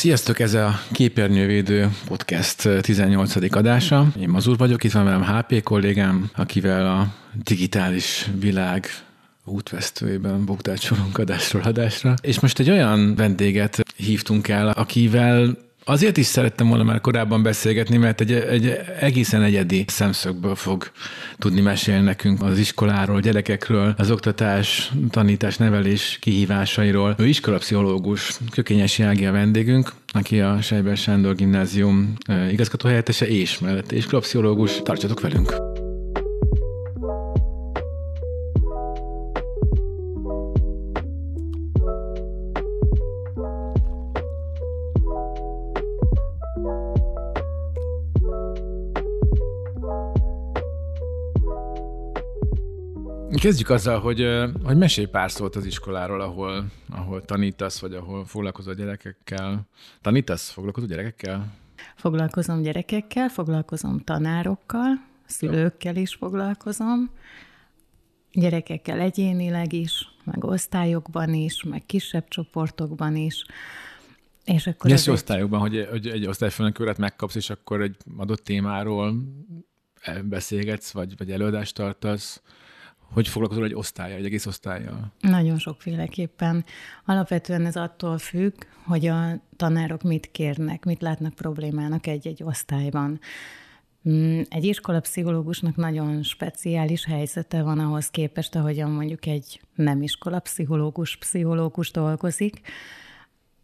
Sziasztok, ez a Képernyővédő Podcast 18. adása. Én Mazur vagyok, itt van velem HP kollégám, akivel a digitális világ útvesztőjében bogdácsolunk adásról adásra. És most egy olyan vendéget hívtunk el, akivel Azért is szerettem volna már korábban beszélgetni, mert egy, egy egészen egyedi szemszögből fog tudni mesélni nekünk az iskoláról, gyerekekről, az oktatás, tanítás, nevelés kihívásairól. Ő iskolapszichológus, Kökényes Ági a vendégünk, aki a Sejber Sándor Gimnázium igazgatóhelyettese és mellett iskolapszichológus. Tartsatok velünk! Kezdjük azzal, hogy, hogy mesélj pár szót az iskoláról, ahol, ahol tanítasz, vagy ahol foglalkozol gyerekekkel. Tanítasz? Foglalkozol gyerekekkel? Foglalkozom gyerekekkel, foglalkozom tanárokkal, szülőkkel is foglalkozom, gyerekekkel egyénileg is, meg osztályokban is, meg kisebb csoportokban is. És akkor az osztályokban, hogy, hogy egy osztályfőnököret megkapsz, és akkor egy adott témáról beszélgetsz, vagy, vagy előadást tartasz? Hogy foglalkozol egy osztálya, egy egész osztálya? Nagyon sokféleképpen. Alapvetően ez attól függ, hogy a tanárok mit kérnek, mit látnak problémának egy-egy osztályban. Mm, egy iskolapszichológusnak nagyon speciális helyzete van ahhoz képest, ahogyan mondjuk egy nem iskolapszichológus, pszichológus dolgozik,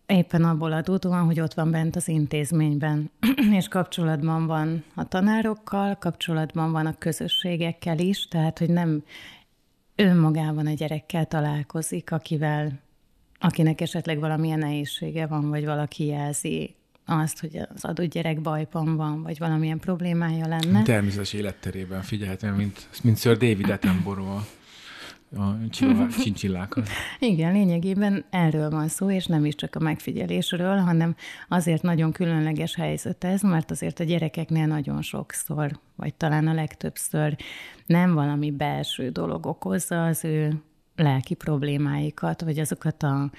Éppen abból adódóan, hogy ott van bent az intézményben, és kapcsolatban van a tanárokkal, kapcsolatban van a közösségekkel is, tehát hogy nem önmagában a gyerekkel találkozik, akivel, akinek esetleg valamilyen nehézsége van, vagy valaki jelzi azt, hogy az adott gyerek bajban van, vagy valamilyen problémája lenne. Természetes életterében figyelhetem, mint, mint Sir David Attenborough a csincsillákat. Igen, lényegében erről van szó, és nem is csak a megfigyelésről, hanem azért nagyon különleges helyzet ez, mert azért a gyerekeknél nagyon sokszor, vagy talán a legtöbbször nem valami belső dolog okozza az ő lelki problémáikat, vagy azokat a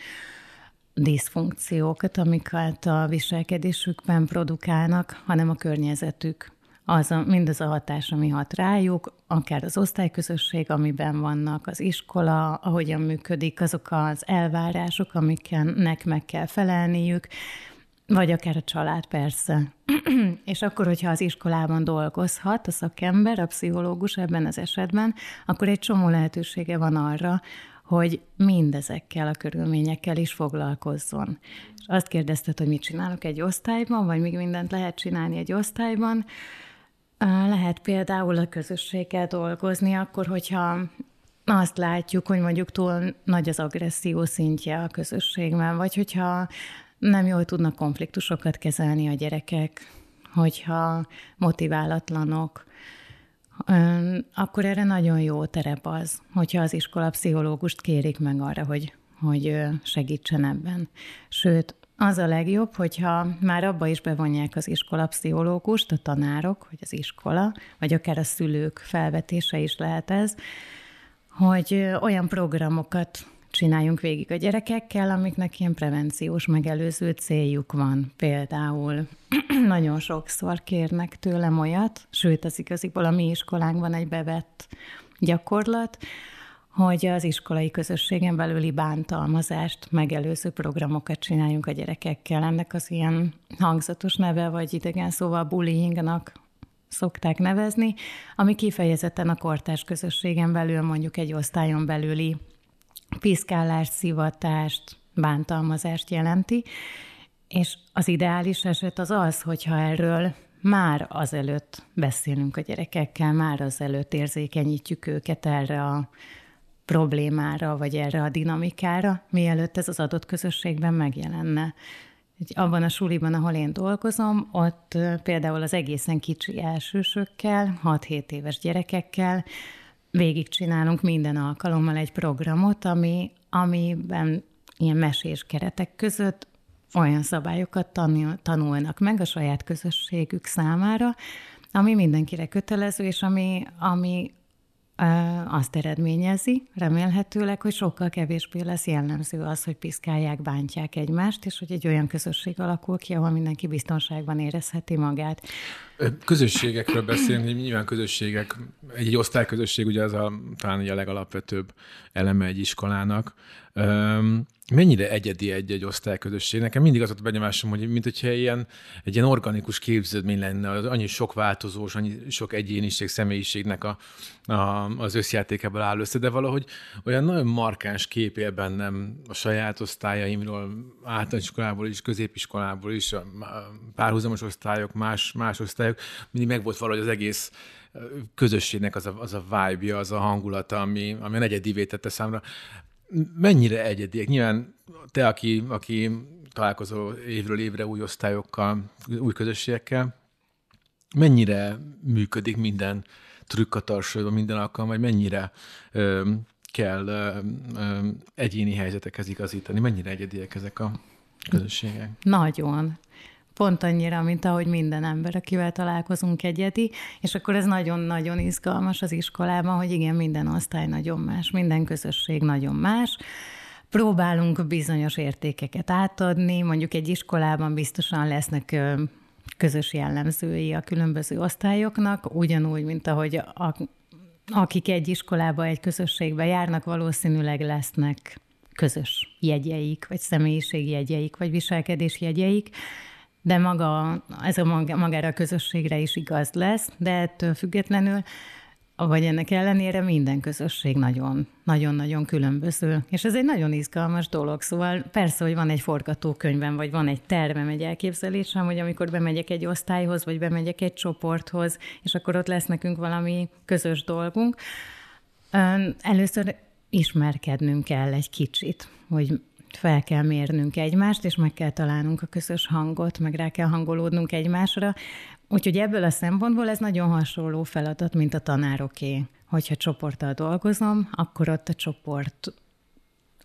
diszfunkciókat, amiket a viselkedésükben produkálnak, hanem a környezetük az a, mindaz a hatás, ami hat rájuk, akár az osztályközösség, amiben vannak, az iskola, ahogyan működik, azok az elvárások, amiknek meg kell felelniük, vagy akár a család, persze. és akkor, hogyha az iskolában dolgozhat a szakember, a pszichológus ebben az esetben, akkor egy csomó lehetősége van arra, hogy mindezekkel a körülményekkel is foglalkozzon. És azt kérdezted, hogy mit csinálok egy osztályban, vagy még mindent lehet csinálni egy osztályban. Lehet például a közösséggel dolgozni, akkor, hogyha azt látjuk, hogy mondjuk túl nagy az agresszió szintje a közösségben, vagy hogyha nem jól tudnak konfliktusokat kezelni a gyerekek, hogyha motiválatlanok, akkor erre nagyon jó terep az, hogyha az iskola pszichológust kérik meg arra, hogy, hogy segítsen ebben. Sőt, az a legjobb, hogyha már abba is bevonják az iskola pszichológust, a tanárok, vagy az iskola, vagy akár a szülők felvetése is lehet ez, hogy olyan programokat csináljunk végig a gyerekekkel, amiknek ilyen prevenciós, megelőző céljuk van. Például nagyon sokszor kérnek tőlem olyat, sőt, az igaziból a mi iskolánkban egy bevett gyakorlat, hogy az iskolai közösségen belüli bántalmazást megelőző programokat csináljunk a gyerekekkel. Ennek az ilyen hangzatos neve, vagy idegen szóval bullyingnak szokták nevezni, ami kifejezetten a kortárs közösségen belül mondjuk egy osztályon belüli piszkálást, szivatást, bántalmazást jelenti, és az ideális eset az az, hogyha erről már azelőtt beszélünk a gyerekekkel, már azelőtt érzékenyítjük őket erre a problémára, vagy erre a dinamikára, mielőtt ez az adott közösségben megjelenne. Abban a suliban, ahol én dolgozom, ott például az egészen kicsi elsősökkel, 6-7 éves gyerekekkel végigcsinálunk minden alkalommal egy programot, ami, amiben ilyen mesés keretek között olyan szabályokat tanulnak meg a saját közösségük számára, ami mindenkire kötelező, és ami, ami azt eredményezi, remélhetőleg, hogy sokkal kevésbé lesz jellemző az, hogy piszkálják, bántják egymást, és hogy egy olyan közösség alakul ki, ahol mindenki biztonságban érezheti magát. Közösségekről beszélni, nyilván közösségek, egy, osztályközösség ugye az a, talán a legalapvetőbb eleme egy iskolának. Mennyire egyedi egy-egy osztályközösség? Nekem mindig az a benyomásom, hogy mint hogyha ilyen, egy ilyen organikus képződmény lenne, az annyi sok változós, annyi sok egyéniség, személyiségnek a, a, az összjátékából áll össze, de valahogy olyan nagyon markáns kép él bennem a saját osztályaimról, általános iskolából is, középiskolából is, a párhuzamos osztályok, más, más osztályok, mindig meg volt valahogy az egész közösségnek az a, az a vibe az a hangulata, ami, ami a negyedivé tette számra mennyire egyediek? Nyilván te, aki, aki találkozol évről évre új osztályokkal, új közösségekkel, mennyire működik minden trükk a minden alkalom, vagy mennyire ö, kell ö, ö, egyéni helyzetekhez igazítani, mennyire egyediek ezek a közösségek? Nagyon pont annyira, mint ahogy minden ember, akivel találkozunk egyedi, és akkor ez nagyon-nagyon izgalmas az iskolában, hogy igen, minden osztály nagyon más, minden közösség nagyon más, próbálunk bizonyos értékeket átadni, mondjuk egy iskolában biztosan lesznek közös jellemzői a különböző osztályoknak, ugyanúgy, mint ahogy a, akik egy iskolába, egy közösségbe járnak, valószínűleg lesznek közös jegyeik, vagy személyiségjegyeik, vagy viselkedésjegyeik, de maga, ez a magára a közösségre is igaz lesz, de ettől függetlenül, vagy ennek ellenére minden közösség nagyon, nagyon-nagyon különböző. És ez egy nagyon izgalmas dolog. Szóval persze, hogy van egy forgatókönyvem, vagy van egy tervem, egy elképzelésem, hogy amikor bemegyek egy osztályhoz, vagy bemegyek egy csoporthoz, és akkor ott lesz nekünk valami közös dolgunk. Először ismerkednünk kell egy kicsit, hogy fel kell mérnünk egymást, és meg kell találnunk a közös hangot, meg rá kell hangolódnunk egymásra. Úgyhogy ebből a szempontból ez nagyon hasonló feladat, mint a tanároké. Hogyha csoporttal dolgozom, akkor ott a csoport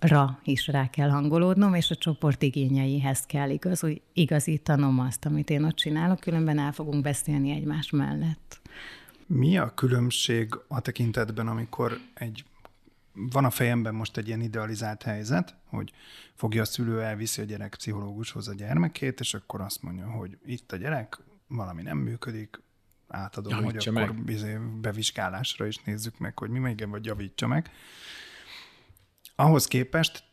ra is rá kell hangolódnom, és a csoport igényeihez kell igaz, igazítanom azt, amit én ott csinálok, különben el fogunk beszélni egymás mellett. Mi a különbség a tekintetben, amikor egy van a fejemben most egy ilyen idealizált helyzet, hogy fogja a szülő, elviszi a gyerek pszichológushoz a gyermekét, és akkor azt mondja, hogy itt a gyerek, valami nem működik, átadom, javítsa hogy meg. akkor bizé bevizsgálásra is nézzük meg, hogy mi meg, igen, vagy javítsa meg. Ahhoz képest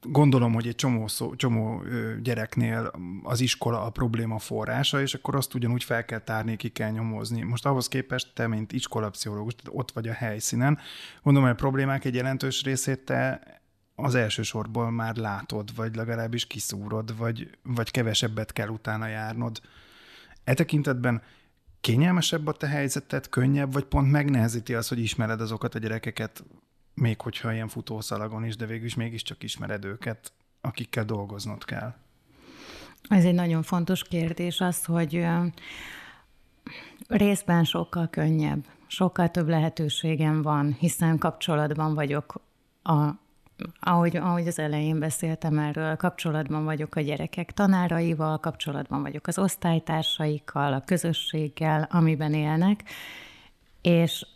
gondolom, hogy egy csomó, szó, csomó gyereknél az iskola a probléma forrása, és akkor azt ugyanúgy fel kell tárni, ki kell nyomozni. Most ahhoz képest te, mint iskolapszichológus, ott vagy a helyszínen, gondolom, hogy a problémák egy jelentős részét te az első sorból már látod, vagy legalábbis kiszúrod, vagy, vagy kevesebbet kell utána járnod. E tekintetben kényelmesebb a te helyzeted, könnyebb, vagy pont megnehezíti az, hogy ismered azokat a gyerekeket, még hogyha ilyen futószalagon is, de végül is mégiscsak ismered őket, akikkel dolgoznod kell. Ez egy nagyon fontos kérdés az, hogy részben sokkal könnyebb, sokkal több lehetőségem van, hiszen kapcsolatban vagyok a ahogy, ahogy az elején beszéltem erről, kapcsolatban vagyok a gyerekek tanáraival, kapcsolatban vagyok az osztálytársaikkal, a közösséggel, amiben élnek, és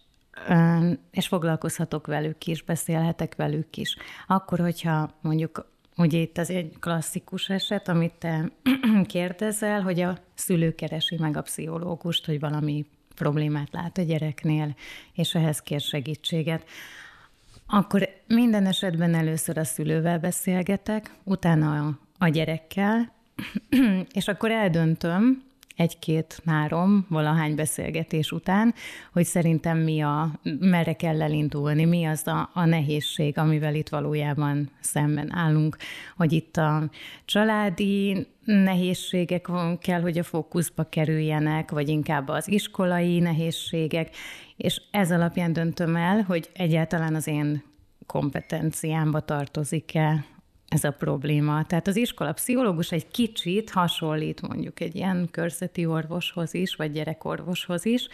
és foglalkozhatok velük is, beszélhetek velük is. Akkor, hogyha mondjuk, ugye itt az egy klasszikus eset, amit te kérdezel, hogy a szülő keresi meg a pszichológust, hogy valami problémát lát a gyereknél, és ehhez kér segítséget. Akkor minden esetben először a szülővel beszélgetek, utána a, a gyerekkel, és akkor eldöntöm, egy-két-három valahány beszélgetés után, hogy szerintem mi a, merre kell elindulni, mi az a, a nehézség, amivel itt valójában szemben állunk, hogy itt a családi nehézségek kell, hogy a fókuszba kerüljenek, vagy inkább az iskolai nehézségek, és ez alapján döntöm el, hogy egyáltalán az én kompetenciámba tartozik-e ez a probléma. Tehát az iskola pszichológus egy kicsit hasonlít mondjuk egy ilyen körzeti orvoshoz is, vagy gyerekorvoshoz is,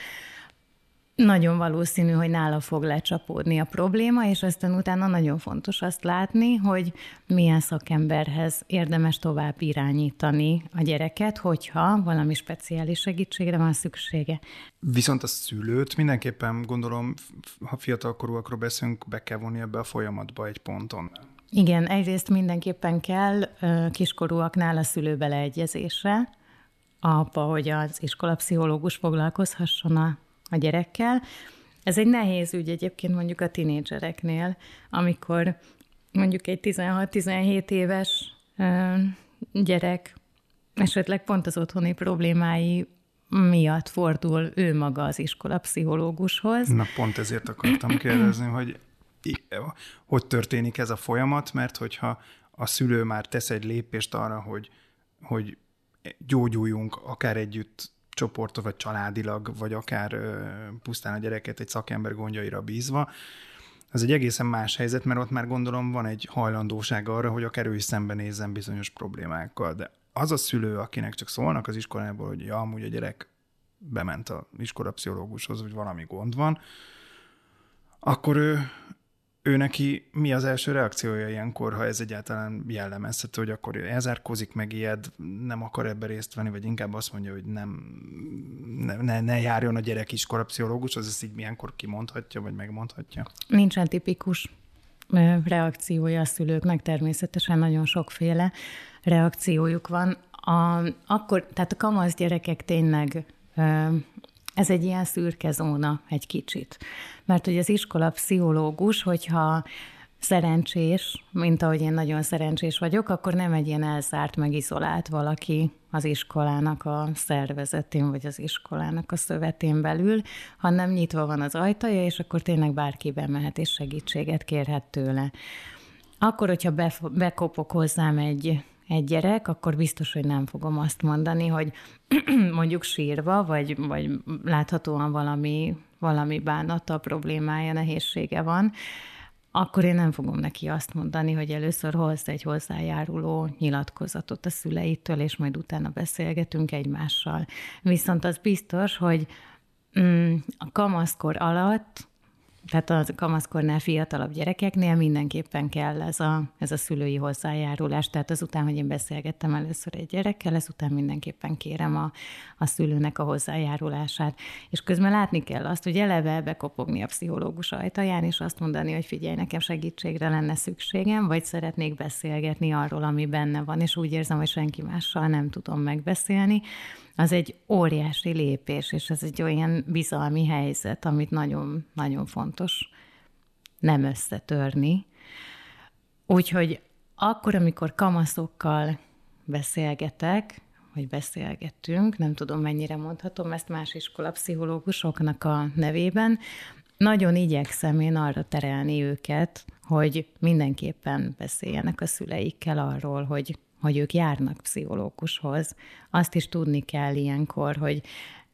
nagyon valószínű, hogy nála fog lecsapódni a probléma, és aztán utána nagyon fontos azt látni, hogy milyen szakemberhez érdemes tovább irányítani a gyereket, hogyha valami speciális segítségre van szüksége. Viszont a szülőt mindenképpen gondolom, ha fiatalkorúakról beszélünk, be kell vonni ebbe a folyamatba egy ponton. Igen, egyrészt mindenképpen kell kiskorúaknál a szülő beleegyezésre, apa, hogy az iskolapszichológus foglalkozhasson a a gyerekkel. Ez egy nehéz ügy egyébként mondjuk a tinédzsereknél, amikor mondjuk egy 16-17 éves gyerek esetleg pont az otthoni problémái miatt fordul ő maga az iskola pszichológushoz. Na pont ezért akartam kérdezni, hogy hogy történik ez a folyamat, mert hogyha a szülő már tesz egy lépést arra, hogy, hogy gyógyuljunk akár együtt csoportot, vagy családilag, vagy akár pusztán a gyereket egy szakember gondjaira bízva, ez egy egészen más helyzet, mert ott már gondolom van egy hajlandóság arra, hogy akár ő is szembenézzen bizonyos problémákkal. De az a szülő, akinek csak szólnak az iskolából, hogy ja, amúgy a gyerek bement a iskolapszichológushoz, hogy valami gond van, akkor ő ő neki mi az első reakciója ilyenkor, ha ez egyáltalán jellemezhető, hogy akkor elzárkózik, meg ijed, nem akar ebbe részt venni, vagy inkább azt mondja, hogy nem, ne, ne járjon a gyerek iskola pszichológus, az ezt így milyenkor kimondhatja, vagy megmondhatja? Nincsen tipikus reakciója a szülőknek, természetesen nagyon sokféle reakciójuk van. A, akkor, tehát a kamasz gyerekek tényleg ez egy ilyen szürke zóna egy kicsit. Mert hogy az iskola pszichológus, hogyha szerencsés, mint ahogy én nagyon szerencsés vagyok, akkor nem egy ilyen elzárt, meg izolált valaki az iskolának a szervezetén, vagy az iskolának a szövetén belül, hanem nyitva van az ajtaja, és akkor tényleg bárki bemehet és segítséget kérhet tőle. Akkor, hogyha bekopok hozzám egy egy gyerek, akkor biztos, hogy nem fogom azt mondani, hogy mondjuk sírva, vagy, vagy láthatóan valami, valami bánata, problémája, nehézsége van, akkor én nem fogom neki azt mondani, hogy először hozz egy hozzájáruló nyilatkozatot a szüleitől, és majd utána beszélgetünk egymással. Viszont az biztos, hogy mm, a kamaszkor alatt tehát a kamaszkornál fiatalabb gyerekeknél mindenképpen kell ez a, ez a szülői hozzájárulás. Tehát azután, hogy én beszélgettem először egy gyerekkel, ezután mindenképpen kérem a, a szülőnek a hozzájárulását. És közben látni kell azt, hogy eleve bekopogni a pszichológus ajtaján, és azt mondani, hogy figyelj, nekem segítségre lenne szükségem, vagy szeretnék beszélgetni arról, ami benne van, és úgy érzem, hogy senki mással nem tudom megbeszélni, az egy óriási lépés, és ez egy olyan bizalmi helyzet, amit nagyon-nagyon fontos nem összetörni. Úgyhogy akkor, amikor kamaszokkal beszélgetek, vagy beszélgettünk, nem tudom mennyire mondhatom ezt más iskolapszichológusoknak a nevében, nagyon igyekszem én arra terelni őket, hogy mindenképpen beszéljenek a szüleikkel arról, hogy hogy ők járnak pszichológushoz. Azt is tudni kell ilyenkor, hogy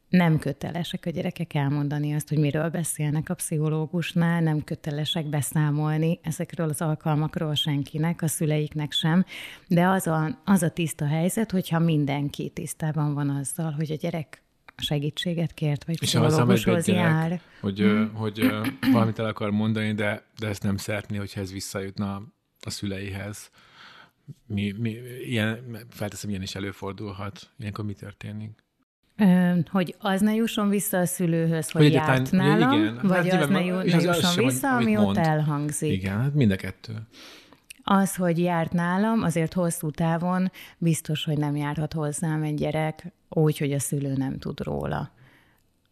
nem kötelesek a gyerekek elmondani azt, hogy miről beszélnek a pszichológusnál, nem kötelesek beszámolni ezekről az alkalmakról senkinek, a szüleiknek sem, de az a, az a tiszta helyzet, hogyha mindenki tisztában van azzal, hogy a gyerek segítséget kért, vagy pszichológushoz jár. Hogy, hmm. hogy, hogy valamit el akar mondani, de, de ezt nem szeretné, hogyha ez visszajutna a szüleihez mi, mi, ilyen, felteszem, ilyen is előfordulhat. Ilyenkor mi történik? Hogy az ne jusson vissza a szülőhöz, hogy, hogy járt nálam, igen, vagy hát az ne, ne jusson az vissza, ami ott elhangzik. Igen, hát mind a kettő. Az, hogy járt nálam, azért hosszú távon biztos, hogy nem járhat hozzám egy gyerek úgy, hogy a szülő nem tud róla.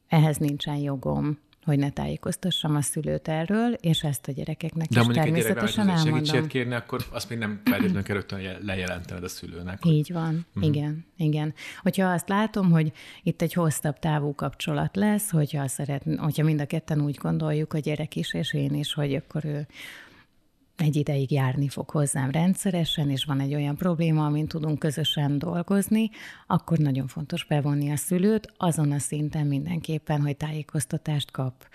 Ehhez nincsen jogom hogy ne tájékoztassam a szülőt erről, és ezt a gyerekeknek De is természetesen elmondom. De segítséget kérni, akkor azt még nem feltétlenül kell rögtön lejelentened a szülőnek. Így van, uh-huh. igen, igen. Hogyha azt látom, hogy itt egy hosszabb távú kapcsolat lesz, hogyha, szeret, hogyha mind a ketten úgy gondoljuk, a gyerek is és én is, hogy akkor ő egy ideig járni fog hozzám rendszeresen, és van egy olyan probléma, amin tudunk közösen dolgozni, akkor nagyon fontos bevonni a szülőt azon a szinten mindenképpen, hogy tájékoztatást kap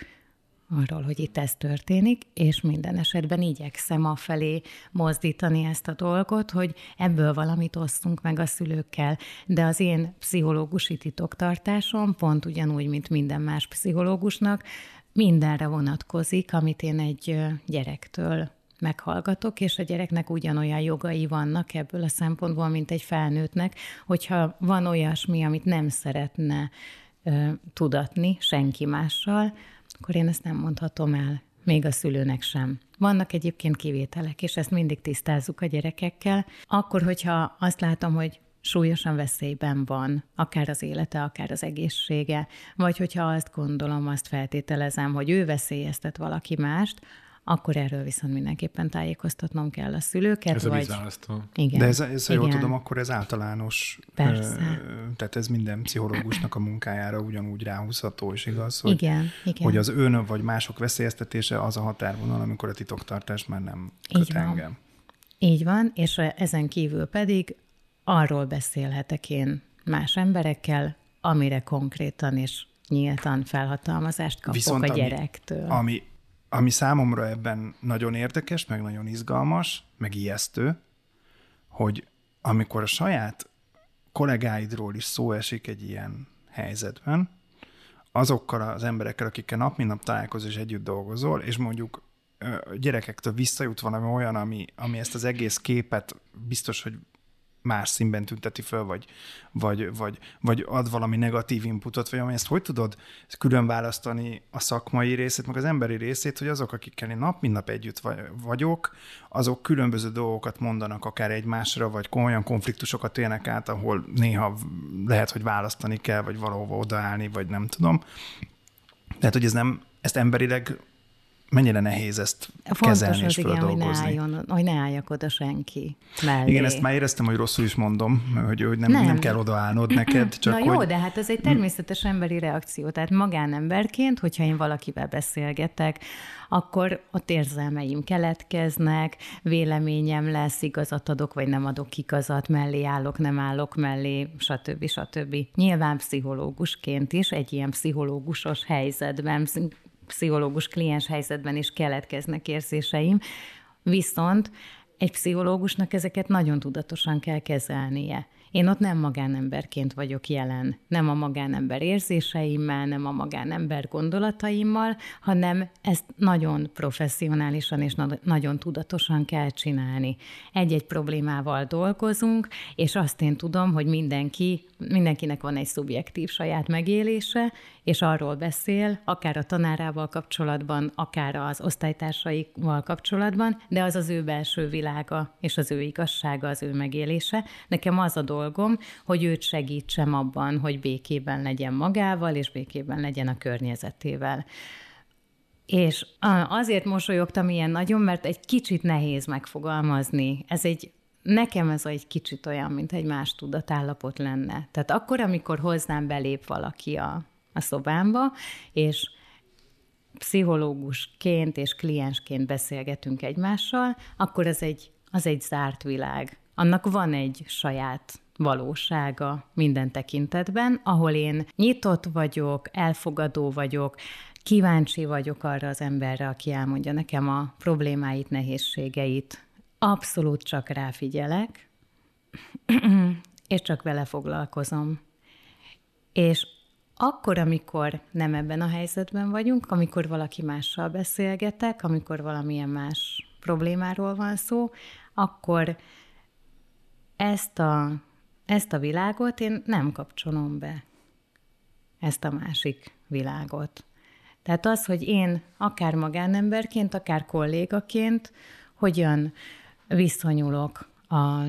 arról, hogy itt ez történik, és minden esetben igyekszem afelé mozdítani ezt a dolgot, hogy ebből valamit osztunk meg a szülőkkel. De az én pszichológusi titoktartásom pont ugyanúgy, mint minden más pszichológusnak, mindenre vonatkozik, amit én egy gyerektől meghallgatok, és a gyereknek ugyanolyan jogai vannak ebből a szempontból, mint egy felnőttnek, hogyha van olyasmi, amit nem szeretne ö, tudatni senki mással, akkor én ezt nem mondhatom el, még a szülőnek sem. Vannak egyébként kivételek, és ezt mindig tisztázzuk a gyerekekkel. Akkor, hogyha azt látom, hogy súlyosan veszélyben van, akár az élete, akár az egészsége, vagy hogyha azt gondolom, azt feltételezem, hogy ő veszélyeztet valaki mást, akkor erről viszont mindenképpen tájékoztatnom kell a szülőket. Ez vagy... a vízválasztó. Igen. De ez, ez ha jól igen. tudom, akkor ez általános. Persze. Ö, tehát ez minden pszichológusnak a munkájára ugyanúgy ráhúzható, és igaz, hogy, Igen, igen. hogy az ön vagy mások veszélyeztetése az a határvonal, amikor a titoktartás már nem köt Így van. engem. Így van, és ezen kívül pedig arról beszélhetek én más emberekkel, amire konkrétan és nyíltan felhatalmazást kapok Viszont a ami- gyerektől. Ami, ami számomra ebben nagyon érdekes, meg nagyon izgalmas, meg ijesztő, hogy amikor a saját kollégáidról is szó esik egy ilyen helyzetben, azokkal az emberekkel, akikkel nap mint nap találkozol és együtt dolgozol, és mondjuk gyerekektől visszajut valami olyan, ami, ami ezt az egész képet biztos, hogy más színben tünteti föl, vagy, vagy, vagy, vagy ad valami negatív inputot, vagy ami ezt hogy tudod külön választani a szakmai részét, meg az emberi részét, hogy azok, akikkel én nap, mint nap együtt vagy- vagyok, azok különböző dolgokat mondanak akár egymásra, vagy olyan konfliktusokat élnek át, ahol néha lehet, hogy választani kell, vagy valahova odaállni, vagy nem tudom. Tehát, hogy ez nem, ezt emberileg mennyire nehéz ezt Fontos kezelni és igen, hogy ne, álljon, hogy ne álljak oda senki mellé. Igen, ezt már éreztem, hogy rosszul is mondom, hogy, hogy nem, nem. Nem. kell odaállnod neked, csak Na hogy... jó, de hát ez egy természetes emberi reakció. Tehát magánemberként, hogyha én valakivel beszélgetek, akkor ott érzelmeim keletkeznek, véleményem lesz, igazat adok, vagy nem adok igazat, mellé állok, nem állok mellé, stb. stb. Nyilván pszichológusként is, egy ilyen pszichológusos helyzetben, pszichológus kliens helyzetben is keletkeznek érzéseim, viszont egy pszichológusnak ezeket nagyon tudatosan kell kezelnie. Én ott nem magánemberként vagyok jelen, nem a magánember érzéseimmel, nem a magánember gondolataimmal, hanem ezt nagyon professzionálisan és na- nagyon tudatosan kell csinálni. Egy-egy problémával dolgozunk, és azt én tudom, hogy mindenki, mindenkinek van egy szubjektív saját megélése, és arról beszél, akár a tanárával kapcsolatban, akár az osztálytársaival kapcsolatban, de az az ő belső világa, és az ő igazsága, az ő megélése. Nekem az a dolgom, hogy őt segítsem abban, hogy békében legyen magával, és békében legyen a környezetével. És azért mosolyogtam ilyen nagyon, mert egy kicsit nehéz megfogalmazni. Ez egy, nekem ez egy kicsit olyan, mint egy más tudatállapot lenne. Tehát akkor, amikor hozzám belép valaki a, a szobámba, és pszichológusként és kliensként beszélgetünk egymással, akkor az egy, az egy zárt világ. Annak van egy saját valósága minden tekintetben, ahol én nyitott vagyok, elfogadó vagyok, kíváncsi vagyok arra az emberre, aki elmondja nekem a problémáit, nehézségeit. Abszolút csak ráfigyelek, és csak vele foglalkozom. És akkor, amikor nem ebben a helyzetben vagyunk, amikor valaki mással beszélgetek, amikor valamilyen más problémáról van szó, akkor ezt a, ezt a világot én nem kapcsolom be. Ezt a másik világot. Tehát az, hogy én akár magánemberként, akár kollégaként hogyan viszonyulok a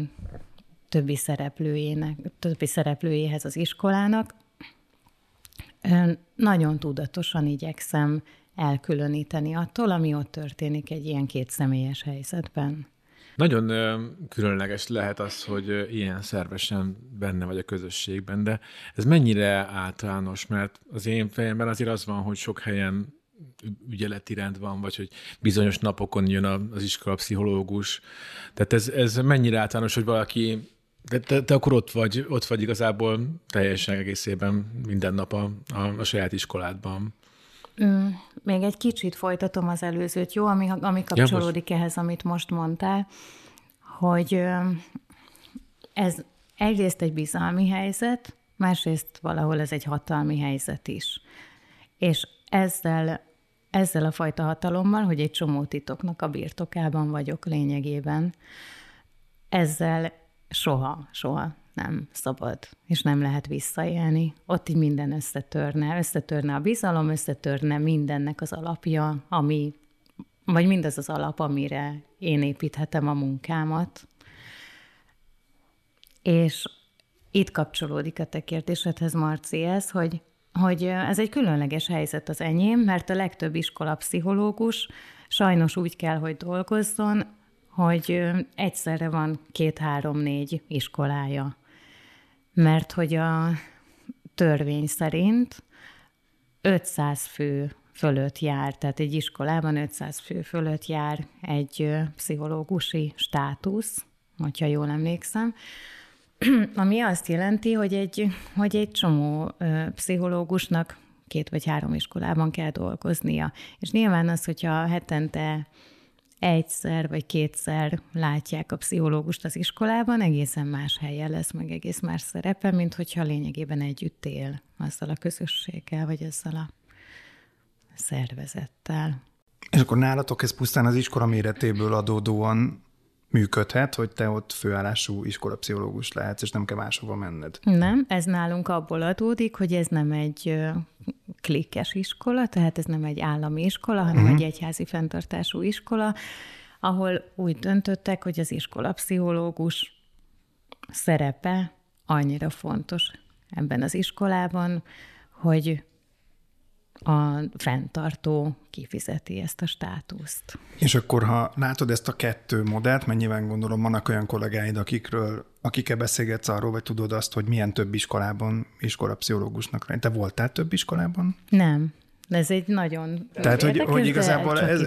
többi szereplőjének, többi szereplőjéhez az iskolának, nagyon tudatosan igyekszem elkülöníteni attól, ami ott történik egy ilyen kétszemélyes helyzetben. Nagyon különleges lehet az, hogy ilyen szervesen benne vagy a közösségben, de ez mennyire általános, mert az én fejemben azért az van, hogy sok helyen ügyeleti rend van, vagy hogy bizonyos napokon jön az iskola pszichológus. Tehát ez, ez mennyire általános, hogy valaki de te, te akkor ott vagy, ott vagy igazából teljesen egészében minden nap a, a, a saját iskoládban. Mm, még egy kicsit folytatom az előzőt, jó, ami, ami kapcsolódik ja, ehhez, amit most mondtál, hogy ez egyrészt egy bizalmi helyzet, másrészt valahol ez egy hatalmi helyzet is. És ezzel, ezzel a fajta hatalommal, hogy egy csomó titoknak a birtokában vagyok lényegében, ezzel soha, soha nem szabad, és nem lehet visszaélni. Ott így minden összetörne, összetörne a bizalom, összetörne mindennek az alapja, ami, vagy mindaz az alap, amire én építhetem a munkámat. És itt kapcsolódik a te kérdésedhez, Marci, ez, hogy, hogy ez egy különleges helyzet az enyém, mert a legtöbb iskolapszichológus sajnos úgy kell, hogy dolgozzon, hogy egyszerre van két-három-négy iskolája. Mert hogy a törvény szerint 500 fő fölött jár, tehát egy iskolában 500 fő fölött jár egy pszichológusi státusz, hogyha jól emlékszem, ami azt jelenti, hogy egy, hogy egy csomó pszichológusnak két vagy három iskolában kell dolgoznia. És nyilván az, hogyha hetente egyszer vagy kétszer látják a pszichológust az iskolában, egészen más helye lesz, meg egész más szerepe, mint hogyha lényegében együtt él azzal a közösséggel, vagy ezzel a szervezettel. És akkor nálatok ez pusztán az iskola méretéből adódóan működhet, hogy te ott főállású iskolapszichológus lehetsz, és nem kell máshova menned. Nem, ez nálunk abból adódik, hogy ez nem egy klikkes iskola, tehát ez nem egy állami iskola, hanem uh-huh. egy egyházi fenntartású iskola, ahol úgy döntöttek, hogy az iskolapszichológus szerepe annyira fontos ebben az iskolában, hogy a fenntartó kifizeti ezt a státuszt. És akkor, ha látod ezt a kettő modellt, mert nyilván gondolom vannak olyan kollégáid, akikről, akikkel beszélgetsz arról, vagy tudod azt, hogy milyen több iskolában iskolapszichológusnak. Te voltál több iskolában? Nem. Ez egy nagyon Tehát, hogy, hogy igazából ez,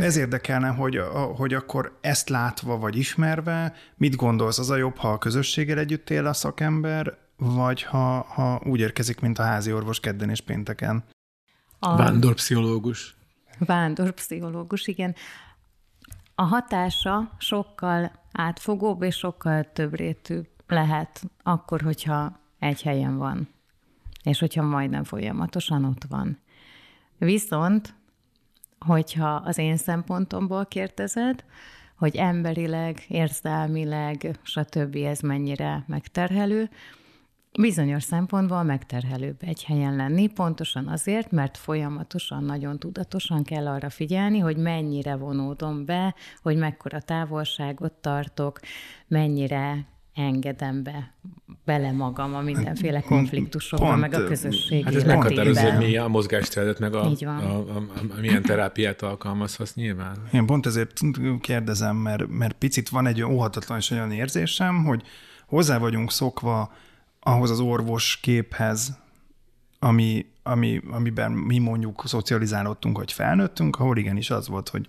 ez érdekelne, hogy, hogy akkor ezt látva vagy ismerve, mit gondolsz, az a jobb, ha a közösséggel együtt él a szakember, vagy ha, ha úgy érkezik, mint a házi orvos kedden és pénteken? A... Vándorpszichológus. Vándorpszichológus, igen. A hatása sokkal átfogóbb és sokkal több rétű lehet akkor, hogyha egy helyen van, és hogyha majdnem folyamatosan ott van. Viszont, hogyha az én szempontomból kérdezed, hogy emberileg, érzelmileg, stb. ez mennyire megterhelő, bizonyos szempontból megterhelőbb egy helyen lenni, pontosan azért, mert folyamatosan, nagyon tudatosan kell arra figyelni, hogy mennyire vonódom be, hogy mekkora távolságot tartok, mennyire engedem be bele magam a mindenféle konfliktusokba, pont, meg a közösség Hát ez meghatározza, hogy mi a mozgásteredet, meg a, a, a, a, a, milyen terápiát alkalmazhatsz nyilván. Én pont ezért kérdezem, mert, mert picit van egy óhatatlan és olyan érzésem, hogy hozzá vagyunk szokva ahhoz az orvos képhez, ami, ami, amiben mi mondjuk szocializálódtunk, hogy felnőttünk, ahol igenis az volt, hogy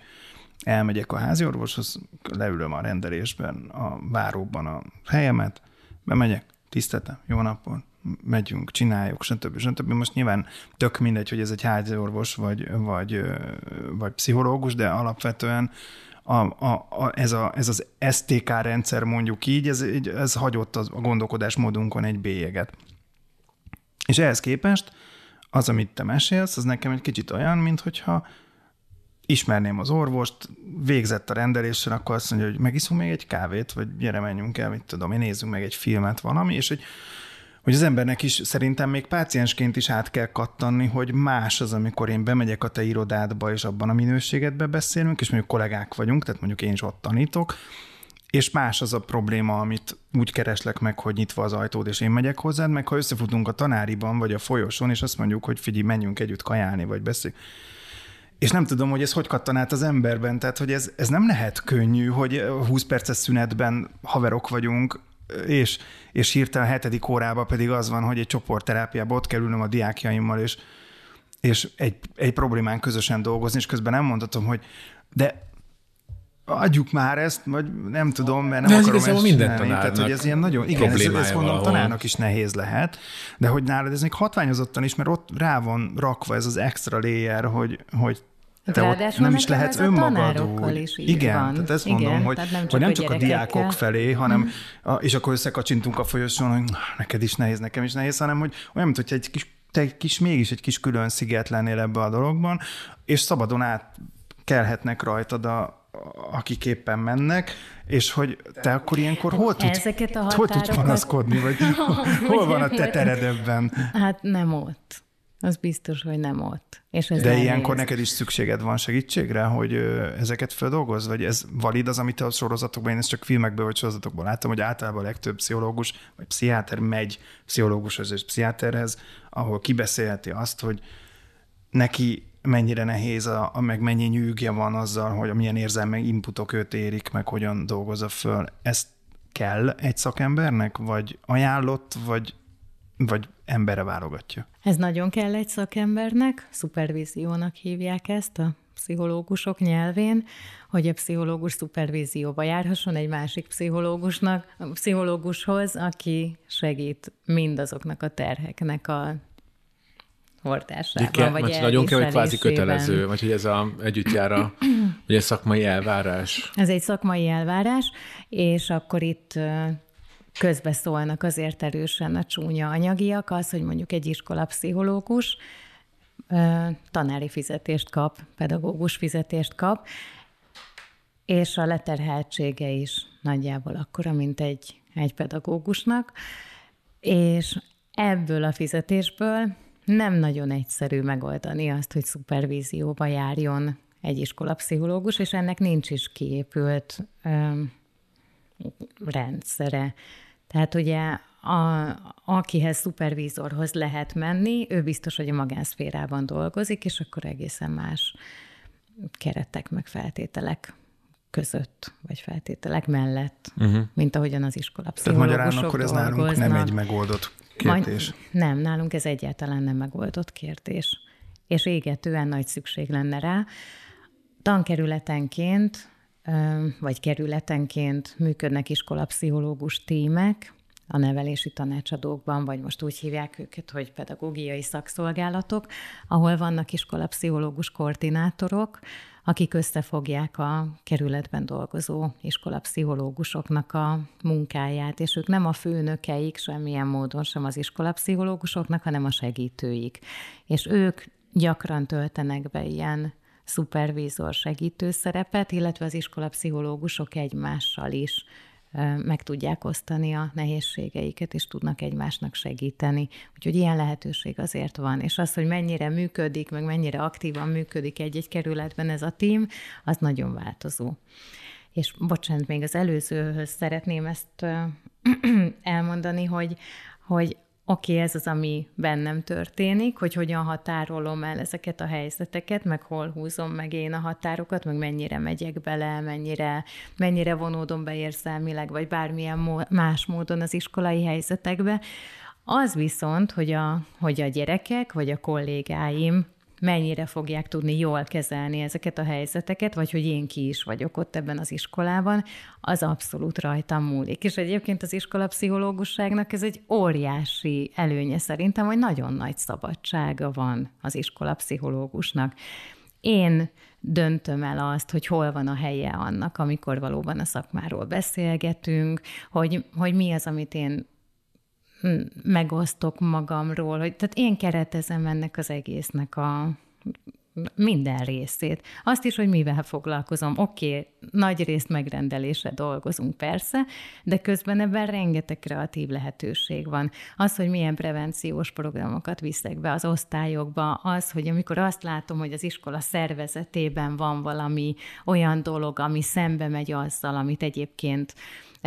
elmegyek a házi orvoshoz, leülöm a rendelésben, a váróban a helyemet, bemegyek, tiszteltem, jó napot, megyünk, csináljuk, stb. stb. Most nyilván tök mindegy, hogy ez egy házi orvos vagy, vagy, vagy pszichológus, de alapvetően a, a, a, ez, a, ez az STK rendszer mondjuk így, ez, ez hagyott a gondolkodásmódunkon egy bélyeget. És ehhez képest az, amit te mesélsz, az nekem egy kicsit olyan, mint hogyha ismerném az orvost, végzett a rendeléssel, akkor azt mondja, hogy megiszunk még egy kávét, vagy gyere, menjünk el, mit tudom én, nézzünk meg egy filmet, valami, és hogy hogy az embernek is szerintem még páciensként is át kell kattanni, hogy más az, amikor én bemegyek a te irodádba, és abban a minőségedbe beszélünk, és mondjuk kollégák vagyunk, tehát mondjuk én is ott tanítok, és más az a probléma, amit úgy kereslek meg, hogy nyitva az ajtód, és én megyek hozzád, meg ha összefutunk a tanáriban, vagy a folyosón, és azt mondjuk, hogy figyelj, menjünk együtt kajálni, vagy beszélj. És nem tudom, hogy ez hogy kattan át az emberben, tehát hogy ez, ez nem lehet könnyű, hogy 20 perces szünetben haverok vagyunk, és, és hirtelen hetedik órában pedig az van, hogy egy csoportterápiában ott kell ülnöm a diákjaimmal, és, és egy, egy problémán közösen dolgozni, és közben nem mondhatom, hogy de adjuk már ezt, vagy nem tudom, mert nem De ez akarom ezt minden csinálni. Tehát, hogy ez ilyen nagyon, igen, ez, problémája ez mondom, valahol. tanárnak is nehéz lehet, de hogy nálad ez még hatványozottan is, mert ott rá van rakva ez az extra layer, hogy, hogy te ott Ráadásul nem is lehetsz ez a önmagad tanárokkal úgy. is Igen, van. tehát ezt Igen, mondom, hogy, tehát nem hogy csak nem a csak a gyerekekkel. diákok felé, hanem, a, és akkor összekacsintunk a folyosón, hogy neked is nehéz, nekem is nehéz, hanem hogy olyan, mint hogyha egy kis, te egy kis, mégis egy kis külön sziget lennél ebbe a dologban, és szabadon át kelhetnek rajtad a, akik éppen mennek, és hogy te akkor ilyenkor hol tudsz, Ezeket a hol tudsz panaszkodni, vagy hol van a te tered ebben? Hát nem ott. Az biztos, hogy nem ott. És ez De nehéz. ilyenkor neked is szükséged van segítségre, hogy ezeket feldolgoz? Vagy ez valid az, amit a sorozatokban, én ezt csak filmekből vagy sorozatokból láttam, hogy általában a legtöbb pszichológus vagy pszichiáter megy pszichológushoz és pszichiáterhez, ahol kibeszélheti azt, hogy neki mennyire nehéz, a, a meg mennyi nyűgje van azzal, hogy milyen érzelmek, inputok őt érik, meg hogyan dolgozza föl. Ezt kell egy szakembernek, vagy ajánlott, vagy, vagy embere válogatja? Ez nagyon kell egy szakembernek, szupervíziónak hívják ezt a pszichológusok nyelvén, hogy a pszichológus szupervízióba járhasson egy másik pszichológusnak, a pszichológushoz, aki segít mindazoknak a terheknek a hordásában, Kell, vagy vagy nagyon kell, hogy kvázi kötelező, vagy hogy ez a, együtt jár a, ugye szakmai elvárás. Ez egy szakmai elvárás, és akkor itt közbeszólnak azért erősen a csúnya anyagiak, az, hogy mondjuk egy iskolapszichológus ö, tanári fizetést kap, pedagógus fizetést kap, és a leterheltsége is nagyjából akkora, mint egy, egy pedagógusnak, és ebből a fizetésből nem nagyon egyszerű megoldani azt, hogy szupervízióba járjon egy iskolapszichológus, és ennek nincs is kiépült öm, rendszere. Tehát ugye a, akihez szupervízorhoz lehet menni, ő biztos, hogy a magánszférában dolgozik, és akkor egészen más keretek meg feltételek között, vagy feltételek mellett, uh-huh. mint ahogyan az Tehát iskolapszichológusok magyarán akkor ez nálunk dolgoznak. nem egy megoldott kérdés. Majd, nem, nálunk ez egyáltalán nem megoldott kérdés. És égetően nagy szükség lenne rá. Tankerületenként, vagy kerületenként működnek iskolapszichológus tímek, a nevelési tanácsadókban, vagy most úgy hívják őket, hogy pedagógiai szakszolgálatok, ahol vannak iskolapszichológus koordinátorok, akik összefogják a kerületben dolgozó iskolapszichológusoknak a munkáját, és ők nem a főnökeik semmilyen módon sem az iskolapszichológusoknak, hanem a segítőik. És ők gyakran töltenek be ilyen szupervízor segítő szerepet, illetve az iskolapszichológusok egymással is meg tudják osztani a nehézségeiket, és tudnak egymásnak segíteni. Úgyhogy ilyen lehetőség azért van. És az, hogy mennyire működik, meg mennyire aktívan működik egy-egy kerületben ez a tím, az nagyon változó. És bocsánat, még az előzőhöz szeretném ezt elmondani, hogy, hogy oké, okay, ez az, ami bennem történik, hogy hogyan határolom el ezeket a helyzeteket, meg hol húzom meg én a határokat, meg mennyire megyek bele, mennyire, mennyire vonódom be érzelmileg, vagy bármilyen mó- más módon az iskolai helyzetekbe. Az viszont, hogy a, hogy a gyerekek, vagy a kollégáim mennyire fogják tudni jól kezelni ezeket a helyzeteket, vagy hogy én ki is vagyok ott ebben az iskolában, az abszolút rajtam múlik. És egyébként az iskolapszichológusságnak ez egy óriási előnye szerintem, hogy nagyon nagy szabadsága van az iskolapszichológusnak. Én döntöm el azt, hogy hol van a helye annak, amikor valóban a szakmáról beszélgetünk, hogy, hogy mi az, amit én megosztok magamról, hogy tehát én keretezem ennek az egésznek a minden részét. Azt is, hogy mivel foglalkozom. Oké, okay, nagy részt megrendelésre dolgozunk persze, de közben ebben rengeteg kreatív lehetőség van. Az, hogy milyen prevenciós programokat viszek be az osztályokba, az, hogy amikor azt látom, hogy az iskola szervezetében van valami olyan dolog, ami szembe megy azzal, amit egyébként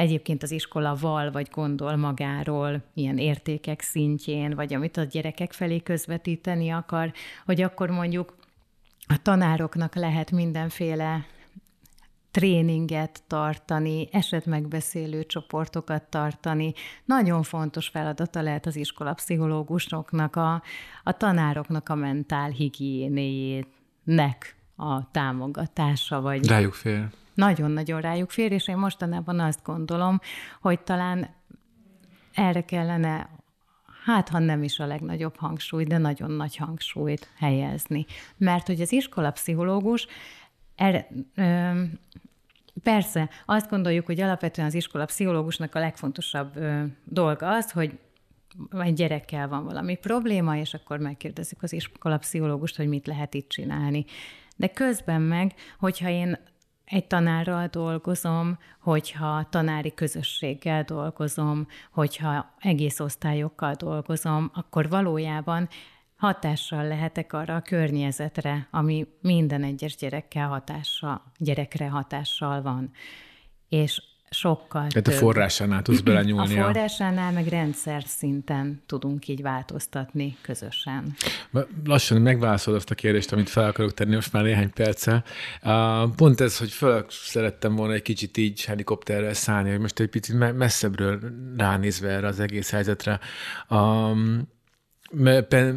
egyébként az iskola val vagy gondol magáról, ilyen értékek szintjén, vagy amit a gyerekek felé közvetíteni akar, hogy akkor mondjuk a tanároknak lehet mindenféle tréninget tartani, esetmegbeszélő csoportokat tartani. Nagyon fontos feladata lehet az iskolapszichológusoknak, a, a tanároknak a mentál higiénéjének a támogatása. Vagy... Rájuk fél. Nagyon-nagyon rájuk fér, és én mostanában azt gondolom, hogy talán erre kellene hát ha nem is a legnagyobb hangsúly, de nagyon nagy hangsúlyt helyezni. Mert hogy az iskolapszichológus ö, persze, azt gondoljuk, hogy alapvetően az iskolapszichológusnak a legfontosabb ö, dolga az, hogy egy gyerekkel van valami probléma, és akkor megkérdezzük az iskolapszichológust, hogy mit lehet itt csinálni. De közben meg, hogyha én egy tanárral dolgozom, hogyha tanári közösséggel dolgozom, hogyha egész osztályokkal dolgozom, akkor valójában hatással lehetek arra a környezetre, ami minden egyes gyerekkel hatással, gyerekre hatással van. És sokkal Tehát több. a forrásánál tudsz belenyúlni. A forrásánál meg rendszer szinten tudunk így változtatni közösen. Lassan megválaszolod azt a kérdést, amit fel akarok tenni most már néhány perccel. Pont ez, hogy fel szerettem volna egy kicsit így helikopterrel szállni, hogy most egy picit messzebbről ránézve erre az egész helyzetre. Um,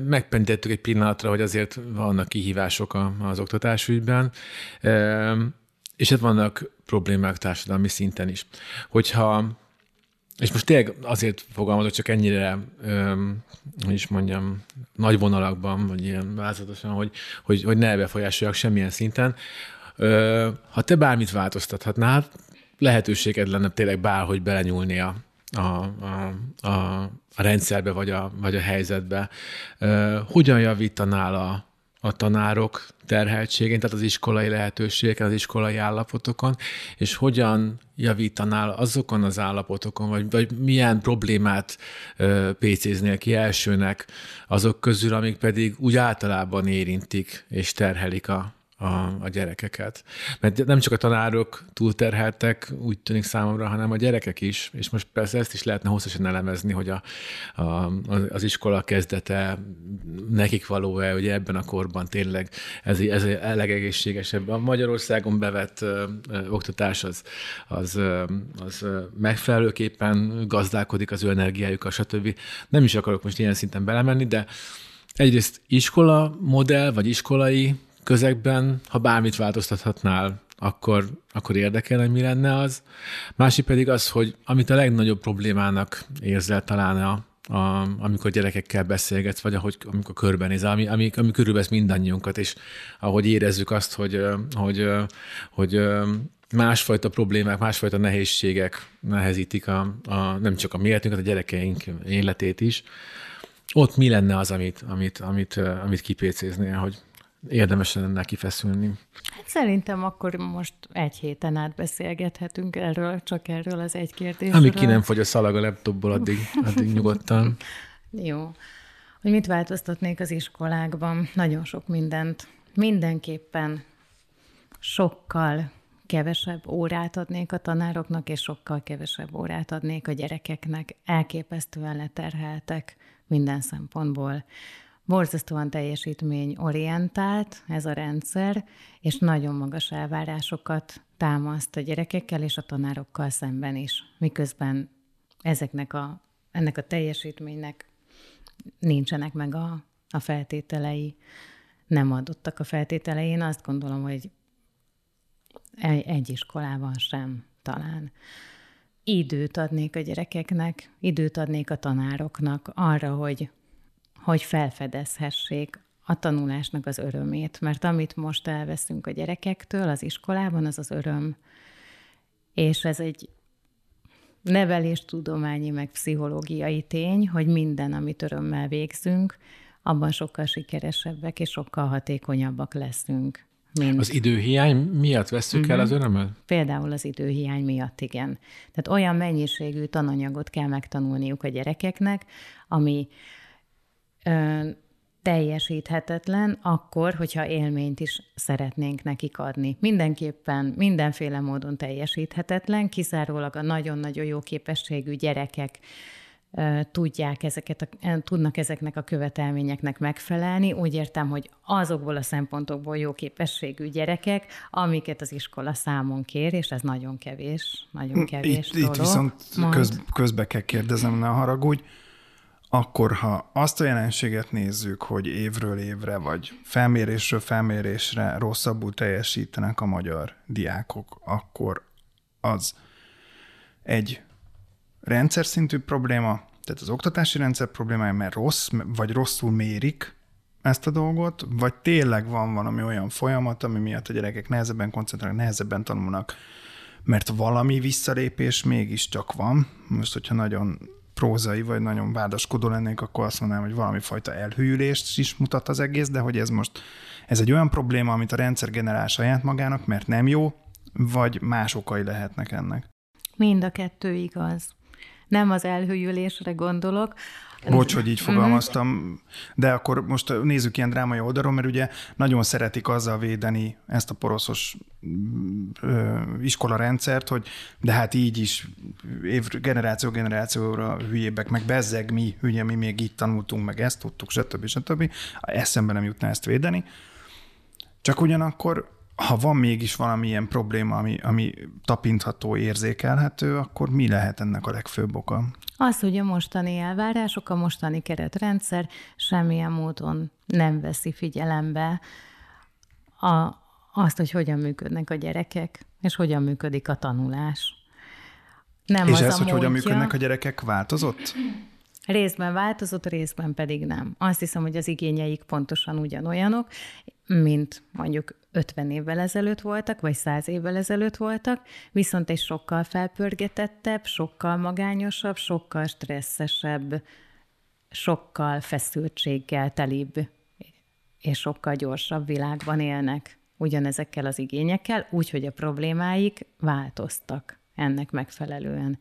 megpendítettük egy pillanatra, hogy azért vannak kihívások az oktatásügyben, és hát vannak problémák társadalmi szinten is. Hogyha, és most tényleg azért fogalmazok csak ennyire, hogy is mondjam, nagy vonalakban, vagy ilyen változatosan, hogy, hogy, hogy ne befolyásoljak semmilyen szinten, ha te bármit változtathatnál, lehetőséged lenne tényleg bárhogy belenyúlni a, a, a, a, rendszerbe, vagy a, vagy a helyzetbe. Hogyan javítanál a, a tanárok terheltségén, tehát az iskolai lehetőségeken, az iskolai állapotokon, és hogyan javítanál azokon az állapotokon, vagy, vagy milyen problémát ö, pécéznél ki elsőnek azok közül, amik pedig úgy általában érintik és terhelik a, a, a gyerekeket. Mert nem csak a tanárok túlterheltek, úgy tűnik számomra, hanem a gyerekek is, és most persze ezt is lehetne hosszasan elemezni, hogy a, a, az iskola kezdete nekik való-e, hogy ebben a korban tényleg ez, ez a legegészségesebb. A Magyarországon bevett ö, ö, oktatás az, az, ö, az megfelelőképpen gazdálkodik az ő energiájukkal, stb. Nem is akarok most ilyen szinten belemenni, de egyrészt iskola modell, vagy iskolai közegben, ha bármit változtathatnál, akkor, akkor érdekelne, mi lenne az. Másik pedig az, hogy amit a legnagyobb problémának érzel talán a, a, amikor gyerekekkel beszélgetsz, vagy ahogy, amikor körbenéz, ami, ami, ami körülvesz mindannyiunkat, és ahogy érezzük azt, hogy, hogy, hogy másfajta problémák, másfajta nehézségek nehezítik a, a, nem csak a mi életünket, a gyerekeink életét is. Ott mi lenne az, amit, amit, amit, amit kipécéznél, hogy érdemes lenne neki feszülni. Hát szerintem akkor most egy héten át beszélgethetünk erről, csak erről az egy kérdésről. Amíg ki nem fogy a szalag a laptopból, addig, addig nyugodtan. Jó. Hogy mit változtatnék az iskolákban? Nagyon sok mindent. Mindenképpen sokkal kevesebb órát adnék a tanároknak, és sokkal kevesebb órát adnék a gyerekeknek. Elképesztően leterheltek minden szempontból borzasztóan teljesítményorientált ez a rendszer, és nagyon magas elvárásokat támaszt a gyerekekkel és a tanárokkal szemben is, miközben ezeknek a, ennek a teljesítménynek nincsenek meg a, a feltételei, nem adottak a feltételei. Én azt gondolom, hogy egy, iskolában sem talán. Időt adnék a gyerekeknek, időt adnék a tanároknak arra, hogy hogy felfedezhessék a tanulásnak az örömét. Mert amit most elveszünk a gyerekektől az iskolában, az az öröm. És ez egy neveléstudományi, meg pszichológiai tény, hogy minden, amit örömmel végzünk, abban sokkal sikeresebbek és sokkal hatékonyabbak leszünk. Mint... Az időhiány miatt veszük uh-huh. el az mhm. örömöt? Például az időhiány miatt, igen. Tehát olyan mennyiségű tananyagot kell megtanulniuk a gyerekeknek, ami teljesíthetetlen, akkor, hogyha élményt is szeretnénk nekik adni. Mindenképpen mindenféle módon teljesíthetetlen, kizárólag a nagyon-nagyon jó képességű gyerekek tudják ezeket a, tudnak ezeknek a követelményeknek megfelelni. Úgy értem, hogy azokból a szempontokból jó képességű gyerekek, amiket az iskola számon kér, és ez nagyon kevés, nagyon kevés itt, dolog. Itt viszont köz, közbe kell kérdezem, ne haragudj, akkor ha azt a jelenséget nézzük, hogy évről évre, vagy felmérésről felmérésre rosszabbul teljesítenek a magyar diákok, akkor az egy rendszer szintű probléma, tehát az oktatási rendszer problémája, mert rossz, vagy rosszul mérik ezt a dolgot, vagy tényleg van valami olyan folyamat, ami miatt a gyerekek nehezebben koncentrálnak, nehezebben tanulnak, mert valami visszalépés mégiscsak van. Most, hogyha nagyon prózai, vagy nagyon vádaskodó lennék, akkor azt mondanám, hogy valami fajta elhűlést is mutat az egész, de hogy ez most, ez egy olyan probléma, amit a rendszer generál saját magának, mert nem jó, vagy más okai lehetnek ennek. Mind a kettő igaz. Nem az elhűlésre gondolok, Bocs, hogy így mhm. fogalmaztam, de akkor most nézzük ilyen drámai oldalról, mert ugye nagyon szeretik azzal védeni ezt a poroszos iskolarendszert, hogy de hát így is év, generáció generációra hülyébbek, meg bezzeg mi, hülye, mi még így tanultunk, meg ezt tudtuk, stb. stb. Eszembe nem jutna ezt védeni. Csak ugyanakkor ha van mégis valamilyen probléma, ami, ami tapintható, érzékelhető, akkor mi lehet ennek a legfőbb oka? Az, hogy a mostani elvárások, a mostani keretrendszer semmilyen módon nem veszi figyelembe a, azt, hogy hogyan működnek a gyerekek, és hogyan működik a tanulás. Nem és az ez, hogy módja, hogyan működnek a gyerekek, változott? Részben változott, részben pedig nem. Azt hiszem, hogy az igényeik pontosan ugyanolyanok, mint mondjuk 50 évvel ezelőtt voltak, vagy 100 évvel ezelőtt voltak, viszont egy sokkal felpörgetettebb, sokkal magányosabb, sokkal stresszesebb, sokkal feszültséggel telibb és sokkal gyorsabb világban élnek ugyanezekkel az igényekkel, úgyhogy a problémáik változtak ennek megfelelően.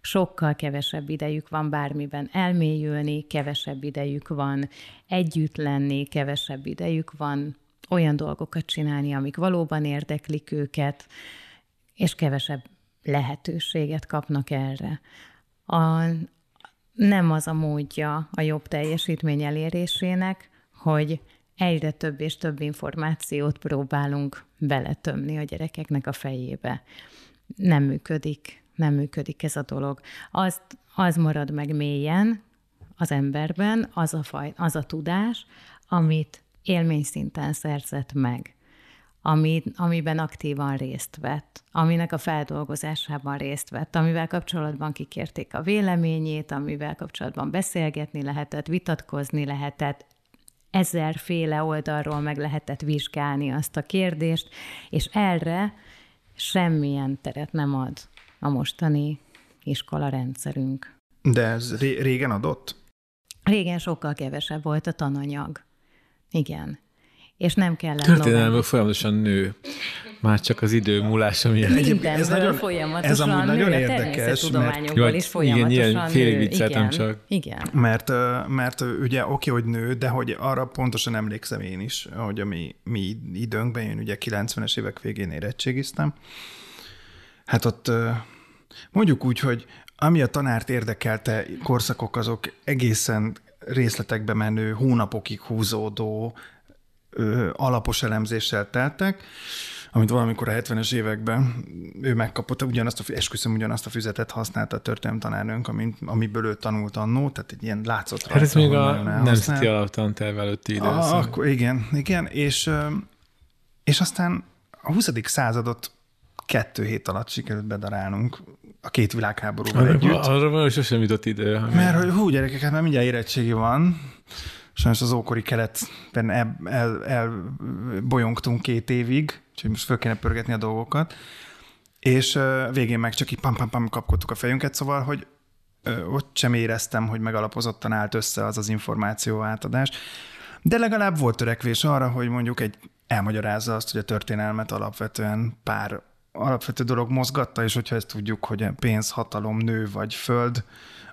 Sokkal kevesebb idejük van bármiben elmélyülni, kevesebb idejük van együtt lenni, kevesebb idejük van olyan dolgokat csinálni, amik valóban érdeklik őket, és kevesebb lehetőséget kapnak erre. A, nem az a módja a jobb teljesítmény elérésének, hogy egyre több és több információt próbálunk beletömni a gyerekeknek a fejébe. Nem működik, nem működik ez a dolog. Az, az marad meg mélyen az emberben, az a, faj, az a tudás, amit élményszinten szerzett meg, ami, amiben aktívan részt vett, aminek a feldolgozásában részt vett, amivel kapcsolatban kikérték a véleményét, amivel kapcsolatban beszélgetni lehetett, vitatkozni lehetett, ezerféle oldalról meg lehetett vizsgálni azt a kérdést, és erre semmilyen teret nem ad a mostani iskola rendszerünk. De ez régen adott? Régen sokkal kevesebb volt a tananyag. Igen. És nem kellett Történelmű folyamatosan nő. Már csak az idő múlása miatt. ez nagyon, folyamatosan ez amúgy nagyon nő, érdekes, mert, is folyamatosan igen, ilyen félig vicceltem csak. Igen. Mert, mert ugye oké, hogy nő, de hogy arra pontosan emlékszem én is, hogy a mi, mi időnkben, én ugye 90-es évek végén érettségiztem, hát ott mondjuk úgy, hogy ami a tanárt érdekelte korszakok, azok egészen részletekbe menő, hónapokig húzódó ö, alapos elemzéssel teltek, amit valamikor a 70-es években ő megkapott, ugyanazt a, esküszöm, ugyanazt a füzetet használta a történelmi tanárnőnk, amit, amiből ő tanult annó, tehát egy ilyen látszott rajta. Hát ez még a nemzeti alaptanterv előtti időszak. Akkor igen, igen, és, és aztán a 20. századot kettő hét alatt sikerült bedarálnunk a két világháborúval arra, együtt. Arra van sosem jutott idő. Mert hogy hú, gyerekek, hát már mindjárt érettségi van. Sajnos az ókori keletben el, el, két évig, úgyhogy most föl kéne pörgetni a dolgokat. És végén meg csak így pam-pam-pam kapkodtuk a fejünket, szóval, hogy ott sem éreztem, hogy megalapozottan állt össze az az információ átadás. De legalább volt törekvés arra, hogy mondjuk egy elmagyarázza azt, hogy a történelmet alapvetően pár alapvető dolog mozgatta, és hogyha ezt tudjuk, hogy pénz, hatalom, nő vagy föld,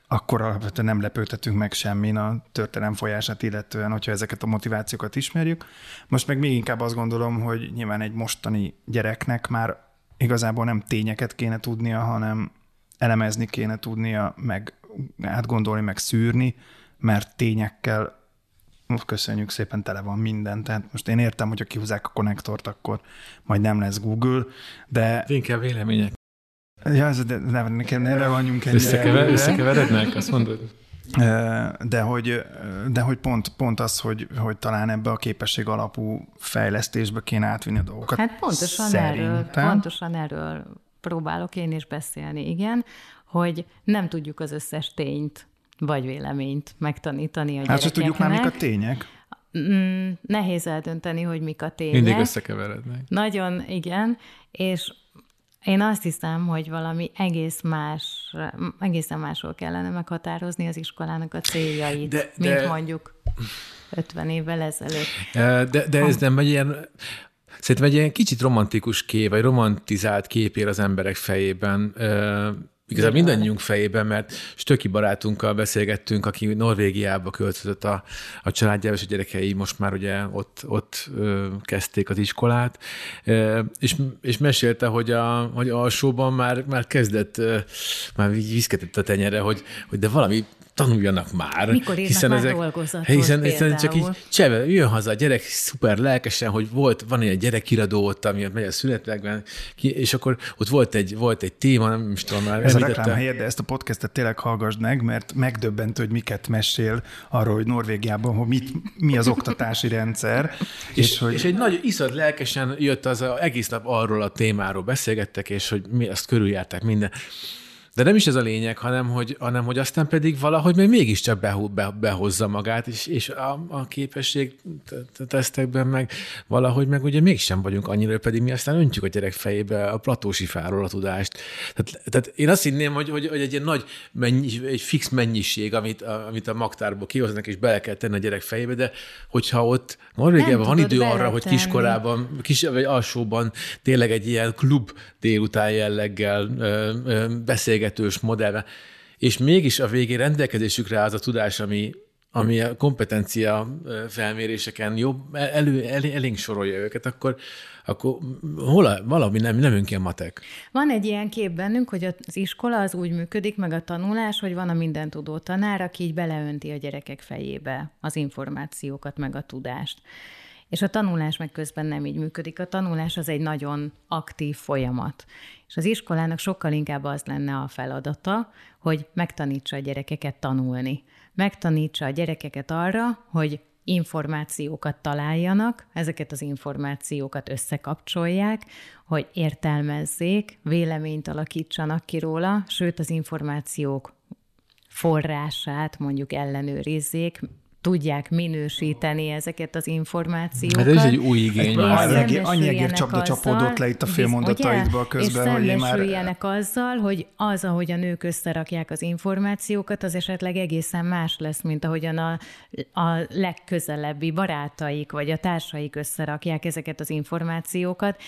akkor alapvetően nem lepődhetünk meg semmin a történelem folyását illetően, hogyha ezeket a motivációkat ismerjük. Most meg még inkább azt gondolom, hogy nyilván egy mostani gyereknek már igazából nem tényeket kéne tudnia, hanem elemezni kéne tudnia, meg átgondolni, meg szűrni, mert tényekkel köszönjük szépen, tele van minden. Tehát most én értem, hogy ha kihúzzák a konnektort, akkor majd nem lesz Google, de... Inkább vélemények. Ja, ez, de ne, nekem ne vanjunk ennyire. Összekever, összekeverednek, azt mondod? De hogy, de hogy pont, pont az, hogy, hogy talán ebbe a képesség alapú fejlesztésbe kéne átvinni a dolgokat. Hát pontosan Szerintem. erről, pontosan erről próbálok én is beszélni, igen, hogy nem tudjuk az összes tényt vagy véleményt megtanítani a gyerekeknek. Hát, hogy tudjuk már, mik a tények. Mm, nehéz eldönteni, hogy mik a tények. Mindig összekeverednek. Nagyon, igen, és én azt hiszem, hogy valami egész más, egészen másról kellene meghatározni az iskolának a céljait, de, mint de... mondjuk 50 évvel ezelőtt. De, de ez nem egy ilyen, szerintem egy ilyen kicsit romantikus kép, vagy romantizált kép ér az emberek fejében Igazából mindannyiunk fejében, mert Stöki barátunkkal beszélgettünk, aki Norvégiába költözött a, a családjával, és a gyerekei most már ugye ott, ott ö, kezdték az iskolát, ö, és, és mesélte, hogy, a, hogy alsóban már, már kezdett, ö, már viszketett a tenyere, hogy, hogy de valami tanuljanak már. Mikor hiszen már ezek, dolgozatot hiszen, hiszen csak így cseve, jön haza a gyerek szuper lelkesen, hogy volt, van egy gyerekiradó ott, ami megy a születekben, és akkor ott volt egy, volt egy téma, nem is tudom már. Ez a reklám helyed, de ezt a podcastet tényleg hallgassd meg, mert megdöbbentő, hogy miket mesél arról, hogy Norvégiában, hogy mit, mi az oktatási rendszer. és, és, hogy... és egy nagy iszad lelkesen jött az a, egész nap arról a témáról beszélgettek, és hogy mi azt körüljárták minden. De nem is ez a lényeg, hanem hogy, hanem, hogy aztán pedig valahogy még mégiscsak be, behozza magát, és, és a, a képesség tesztekben meg valahogy meg ugye mégsem vagyunk annyira, pedig mi aztán öntjük a gyerek fejébe a platósi fáról a tudást. Tehát, tehát én azt hinném, hogy, hogy, hogy egy ilyen nagy, mennyis, egy fix mennyiség, amit a, amit a magtárból kihoznak, és bele kell tenni a gyerek fejébe, de hogyha ott Norvégiában van idő arra, hogy kiskorában, kis, vagy alsóban tényleg egy ilyen klub délután jelleggel beszélgetni, beszélgetős modellbe, és mégis a végén rendelkezésükre az a tudás, ami, ami a kompetencia felméréseken jobb, elő, elé, elénk sorolja őket, akkor, akkor hol, valami nem, nem önként matek. Van egy ilyen kép bennünk, hogy az iskola az úgy működik, meg a tanulás, hogy van a mindentudó tanár, aki így beleönti a gyerekek fejébe az információkat, meg a tudást. És a tanulás meg közben nem így működik. A tanulás az egy nagyon aktív folyamat. És az iskolának sokkal inkább az lenne a feladata, hogy megtanítsa a gyerekeket tanulni. Megtanítsa a gyerekeket arra, hogy információkat találjanak, ezeket az információkat összekapcsolják, hogy értelmezzék, véleményt alakítsanak ki róla, sőt az információk forrását mondjuk ellenőrizzék, tudják minősíteni ezeket az információkat. Hát ez egy új igény már. Annyi egér csapda csapódott le itt a félmondataidból közben, és hogy már... azzal, hogy az, ahogy a nők összerakják az információkat, az esetleg egészen más lesz, mint ahogyan a, a legközelebbi barátaik vagy a társaik összerakják ezeket az információkat.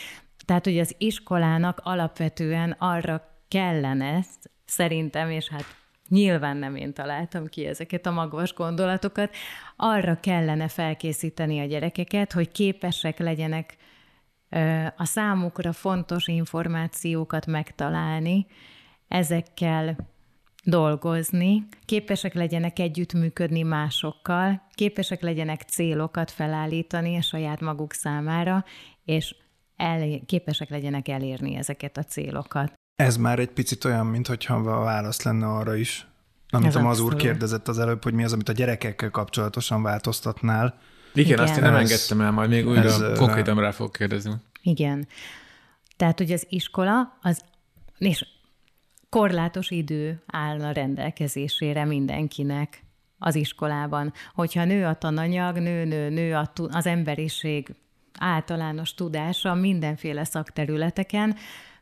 Tehát, hogy az iskolának alapvetően arra kellene, szerintem, és hát Nyilván nem én találtam ki ezeket a magvas gondolatokat. Arra kellene felkészíteni a gyerekeket, hogy képesek legyenek a számukra fontos információkat megtalálni, ezekkel dolgozni, képesek legyenek együttműködni másokkal, képesek legyenek célokat felállítani a saját maguk számára, és el, képesek legyenek elérni ezeket a célokat. Ez már egy picit olyan, mintha a válasz lenne arra is, amit a Mazur kérdezett az előbb, hogy mi az, amit a gyerekekkel kapcsolatosan változtatnál. Igen, Igen. azt én nem ez, engedtem el, majd még újra ez, konkrétan rá fog kérdezni. Igen. Tehát, hogy az iskola, az, és korlátos idő áll a rendelkezésére mindenkinek az iskolában. Hogyha nő a tananyag, nő, nő, nő az emberiség általános tudása mindenféle szakterületeken,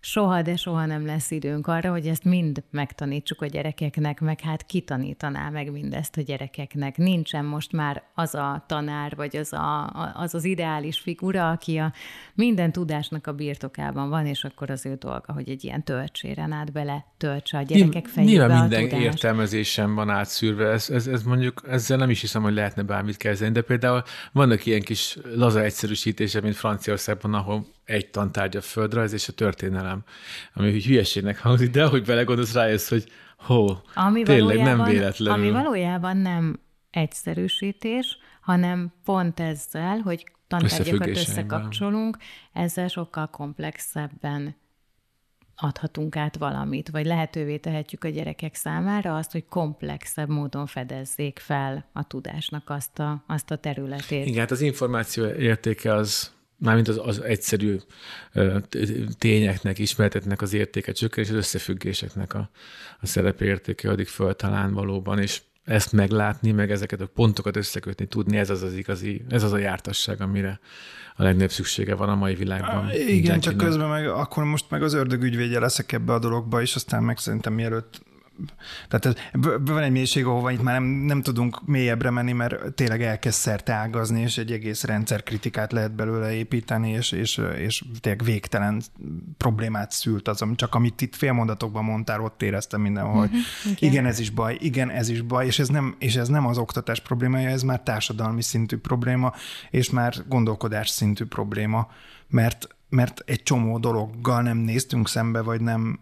soha, de soha nem lesz időnk arra, hogy ezt mind megtanítsuk a gyerekeknek, meg hát kitanítaná meg mindezt a gyerekeknek. Nincsen most már az a tanár, vagy az a, az, az ideális figura, aki a minden tudásnak a birtokában van, és akkor az ő dolga, hogy egy ilyen töltséren át bele töltse a gyerekek fejébe Nyilván minden tudást. értelmezésem van átszűrve, ez, ez, ez mondjuk, ezzel nem is hiszem, hogy lehetne bármit kezdeni, de például vannak ilyen kis laza egyszerűsítése, mint Franciaországban, ahol egy tantárgy a földrajz és a történelem, ami hogy hülyeségnek hangzik, de ahogy belegondolsz, rájössz, hogy hó, ami tényleg nem véletlenül. Ami valójában nem egyszerűsítés, hanem pont ezzel, hogy tantárgyakat összekapcsolunk, ezzel sokkal komplexebben adhatunk át valamit, vagy lehetővé tehetjük a gyerekek számára azt, hogy komplexebb módon fedezzék fel a tudásnak azt a, azt a területét. Igen, hát az információ értéke az mármint az, az egyszerű tényeknek, ismertetnek az értéke csökken, és az összefüggéseknek a, a szerepe értéke addig föl talán valóban, és ezt meglátni, meg ezeket a pontokat összekötni, tudni, ez az az igazi, ez az a jártasság, amire a legnagyobb szüksége van a mai világban. Igen, Mindenkinek. csak közben meg akkor most meg az ördög ügyvédje leszek ebbe a dologba, és aztán meg szerintem mielőtt tehát van egy mélység, ahova itt már nem, nem tudunk mélyebbre menni, mert tényleg elkezd szerte ágazni, és egy egész rendszerkritikát lehet belőle építeni, és, és, és tényleg végtelen problémát szült az, csak amit itt félmondatokban mondtál, ott éreztem mindenhol, hogy uh-huh, igen. igen, ez is baj, igen, ez is baj, és ez, nem, és ez nem az oktatás problémája, ez már társadalmi szintű probléma, és már gondolkodás szintű probléma, mert mert egy csomó dologgal nem néztünk szembe, vagy nem,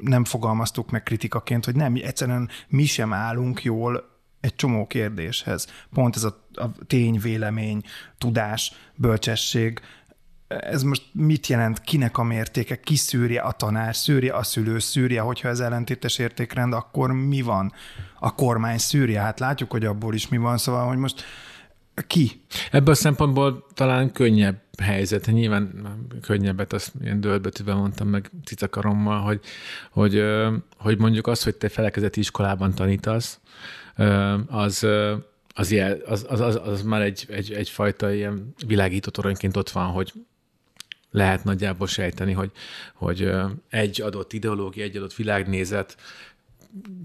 nem fogalmaztuk meg kritikaként, hogy nem, egyszerűen mi sem állunk jól egy csomó kérdéshez. Pont ez a, a tény, vélemény, tudás, bölcsesség, ez most mit jelent, kinek a mértéke, ki szűrje a tanár, szűrje a szülő, szűrje, hogyha ez ellentétes értékrend, akkor mi van? A kormány szűrje, hát látjuk, hogy abból is mi van, szóval, hogy most ki? Ebből a szempontból talán könnyebb helyzet. Nyilván könnyebbet, azt ilyen dőlbetűben mondtam meg cicakarommal, hogy, hogy, hogy mondjuk az, hogy te felekezeti iskolában tanítasz, az, az, ilyen, az, az, az, az már egy, egy, egyfajta ilyen világító toronyként ott van, hogy lehet nagyjából sejteni, hogy, hogy egy adott ideológia, egy adott világnézet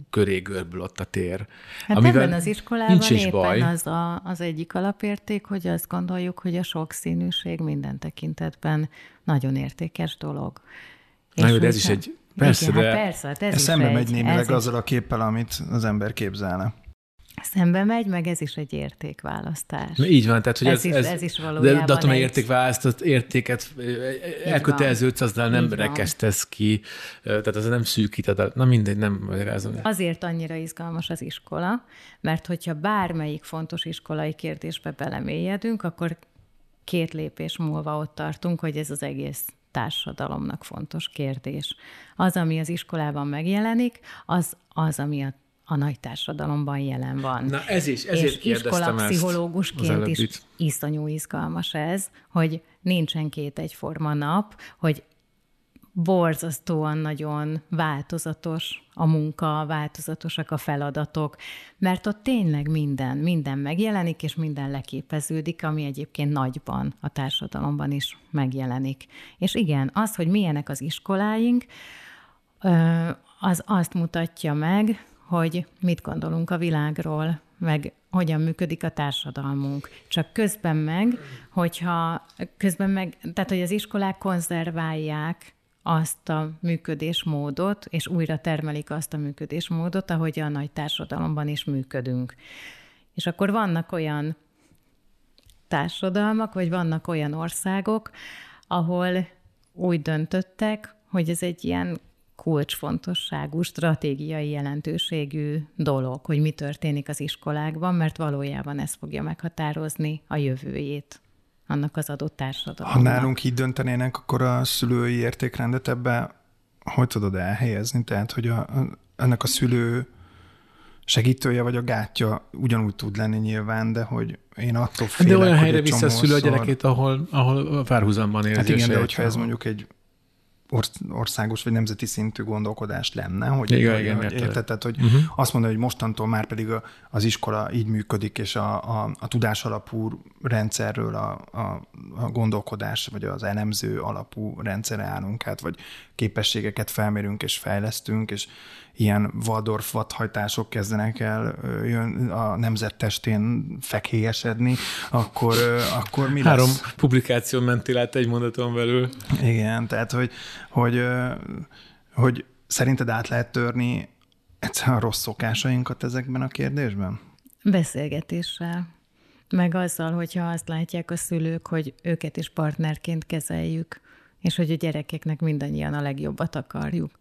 köré görbül ott a tér. Hát amivel ebben az iskolában nincs is éppen baj. Az, a, az egyik alapérték, hogy azt gondoljuk, hogy a sokszínűség minden tekintetben nagyon értékes dolog. Na jó, de ez is egy... Persze, igen, de... Hát persze, hát ez, ez szembe megy némileg azzal a képpel, amit az ember képzelne szembe megy, meg ez is egy értékválasztás. Na, így van, tehát hogy ez, ez, is, ez, ez is valójában De, attól egy... értékválasztott értéket elköteleződsz, azzal nem rekesztesz ki, tehát az nem szűkíted, na mindegy, nem magyarázom. Azért annyira izgalmas az iskola, mert hogyha bármelyik fontos iskolai kérdésbe belemélyedünk, akkor két lépés múlva ott tartunk, hogy ez az egész társadalomnak fontos kérdés. Az, ami az iskolában megjelenik, az az, ami a a nagy társadalomban jelen van. Na ez is, ezért És iskolapszichológusként is iszonyú izgalmas ez, hogy nincsen két egyforma nap, hogy borzasztóan nagyon változatos a munka, változatosak a feladatok, mert ott tényleg minden, minden megjelenik, és minden leképeződik, ami egyébként nagyban a társadalomban is megjelenik. És igen, az, hogy milyenek az iskoláink, az azt mutatja meg, hogy mit gondolunk a világról, meg hogyan működik a társadalmunk. Csak közben meg, hogyha közben meg, tehát hogy az iskolák konzerválják azt a működésmódot, és újra termelik azt a működésmódot, ahogy a nagy társadalomban is működünk. És akkor vannak olyan társadalmak, vagy vannak olyan országok, ahol úgy döntöttek, hogy ez egy ilyen kulcsfontosságú, stratégiai jelentőségű dolog, hogy mi történik az iskolákban, mert valójában ez fogja meghatározni a jövőjét annak az adott társadalomnak. Ha nálunk így döntenének, akkor a szülői értékrendet ebbe hogy tudod elhelyezni? Tehát, hogy a, ennek a szülő segítője vagy a gátja ugyanúgy tud lenni nyilván, de hogy én attól félek, De olyan helyre vissza a szülő a gyerekét, ahol, ahol párhuzamban érzi Hát igen, de hogyha ez mondjuk egy országos vagy nemzeti szintű gondolkodás lenne, hogy, igen, igen, hogy érted, tehát, hogy uh-huh. azt mondani, hogy mostantól már pedig az iskola így működik, és a, a, a tudás alapú rendszerről a, a, a gondolkodás, vagy az elemző alapú rendszere állunk át, vagy képességeket felmérünk és fejlesztünk, és ilyen Waldorf vadhajtások kezdenek el jön a nemzettestén fekhélyesedni, akkor, akkor mi Három lesz? Három publikáció mentél át egy mondaton belül. Igen, tehát hogy, hogy, hogy szerinted át lehet törni egyszerűen a rossz szokásainkat ezekben a kérdésben? Beszélgetéssel. Meg azzal, hogyha azt látják a szülők, hogy őket is partnerként kezeljük, és hogy a gyerekeknek mindannyian a legjobbat akarjuk.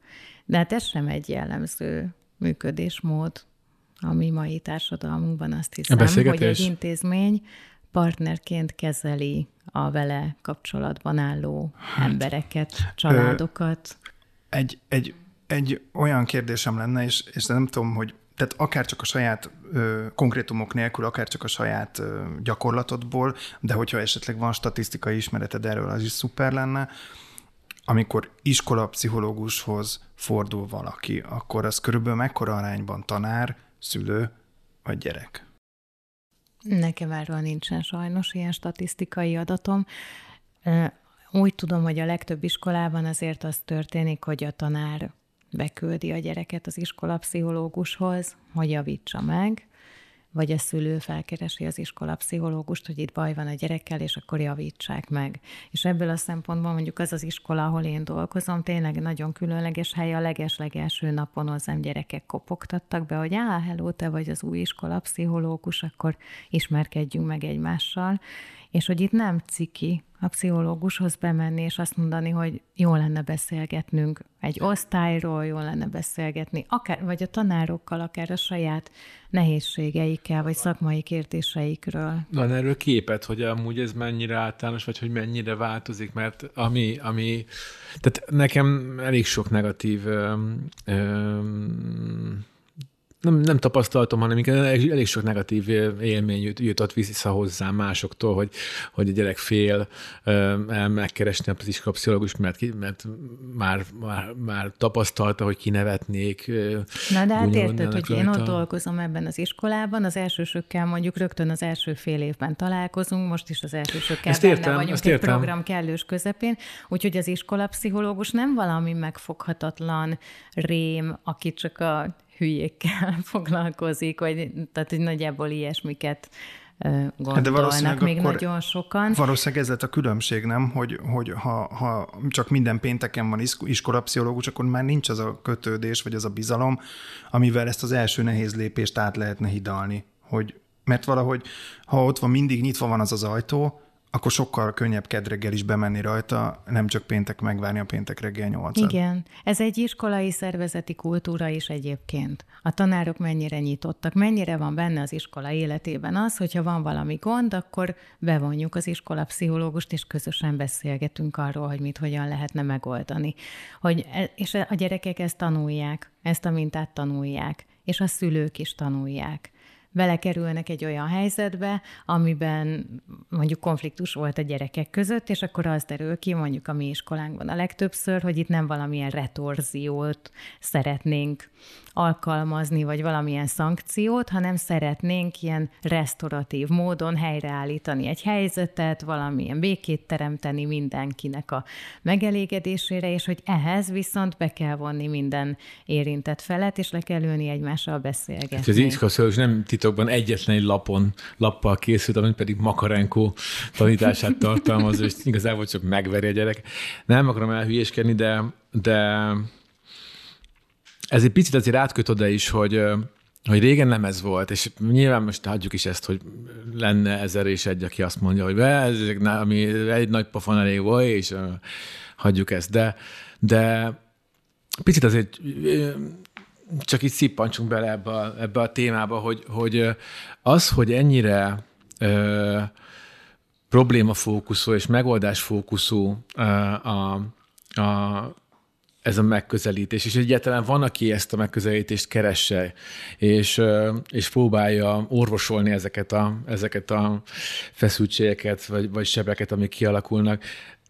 De hát ez sem egy jellemző működésmód a mi mai társadalmunkban, azt hiszem, hogy egy intézmény partnerként kezeli a vele kapcsolatban álló hát, embereket, családokat. Egy, egy, egy olyan kérdésem lenne, és, és nem tudom, hogy tehát akár csak a saját ö, konkrétumok nélkül, akár csak a saját ö, gyakorlatodból, de hogyha esetleg van statisztikai ismereted erről, az is szuper lenne. Amikor iskola pszichológushoz fordul valaki, akkor az körülbelül mekkora arányban tanár, szülő vagy gyerek? Nekem erről nincsen sajnos ilyen statisztikai adatom. Úgy tudom, hogy a legtöbb iskolában azért az történik, hogy a tanár beküldi a gyereket az iskolapszichológushoz, hogy javítsa meg, vagy a szülő felkeresi az iskolapszichológust, hogy itt baj van a gyerekkel, és akkor javítsák meg. És ebből a szempontból mondjuk az az iskola, ahol én dolgozom, tényleg nagyon különleges hely, a leges-legelső napon hozzám gyerekek kopogtattak be, hogy á, hello, te vagy az új iskolapszichológus, akkor ismerkedjünk meg egymással, és hogy itt nem ciki a pszichológushoz bemenni, és azt mondani, hogy jó lenne beszélgetnünk egy osztályról, jó lenne beszélgetni, akár, vagy a tanárokkal, akár a saját nehézségeikkel, vagy szakmai kérdéseikről. Van erről képet, hogy amúgy ez mennyire általános, vagy hogy mennyire változik, mert ami, ami tehát nekem elég sok negatív öm, öm, nem, nem tapasztaltam, hanem elég, elég sok negatív élmény jut, jutott vissza hozzám másoktól, hogy, hogy a gyerek fél el megkeresni a pszichológus, mert, mert már, már, már tapasztalta, hogy kinevetnék. Na de hát érted, hogy én ott dolgozom ebben az iskolában, az elsősökkel mondjuk rögtön az első fél évben találkozunk, most is az elsősökkel ezt értem, benne vagyunk ezt értem. egy program kellős közepén, úgyhogy az iskolapszichológus nem valami megfoghatatlan rém, aki csak a hülyékkel foglalkozik, vagy tehát hogy nagyjából ilyesmiket gondolnak hát de még nagyon sokan. Valószínűleg ez lett a különbség, nem? Hogy, hogy ha, ha csak minden pénteken van iskolapszichológus, akkor már nincs az a kötődés, vagy az a bizalom, amivel ezt az első nehéz lépést át lehetne hidalni. Hogy, mert valahogy, ha ott van, mindig nyitva van az az ajtó, akkor sokkal könnyebb kedreggel is bemenni rajta, nem csak péntek megvárni a péntek reggel 8 Igen, ez egy iskolai szervezeti kultúra is egyébként. A tanárok mennyire nyitottak, mennyire van benne az iskola életében az, hogyha van valami gond, akkor bevonjuk az iskola pszichológust, és közösen beszélgetünk arról, hogy mit hogyan lehetne megoldani. Hogy, e, és a gyerekek ezt tanulják, ezt a mintát tanulják, és a szülők is tanulják belekerülnek egy olyan helyzetbe, amiben mondjuk konfliktus volt a gyerekek között, és akkor az derül ki mondjuk a mi iskolánkban a legtöbbször, hogy itt nem valamilyen retorziót szeretnénk alkalmazni, vagy valamilyen szankciót, hanem szeretnénk ilyen restauratív módon helyreállítani egy helyzetet, valamilyen békét teremteni mindenkinek a megelégedésére, és hogy ehhez viszont be kell vonni minden érintett felet, és le kell ülni egymással beszélgetni. Hát az iskola nem titokban egyetlen egy lapon, lappal készült, amit pedig Makarenko tanítását tartalmaz, és igazából csak megveri a gyerek. Nem akarom elhülyéskedni, de, de ez egy picit azért átköt oda is, hogy, hogy régen nem ez volt, és nyilván most hagyjuk is ezt, hogy lenne ezer és egy, aki azt mondja, hogy ez, ami egy nagy pofon elég volt, és hagyjuk ezt. De, de picit azért csak itt szippancsunk bele ebbe a, ebbe a témába, hogy, hogy az, hogy ennyire ö, problémafókuszú és megoldásfókuszú ö, a, a ez a megközelítés, és egyáltalán van, aki ezt a megközelítést keresse, és, és próbálja orvosolni ezeket a, ezeket a feszültségeket, vagy, vagy sebeket, amik kialakulnak,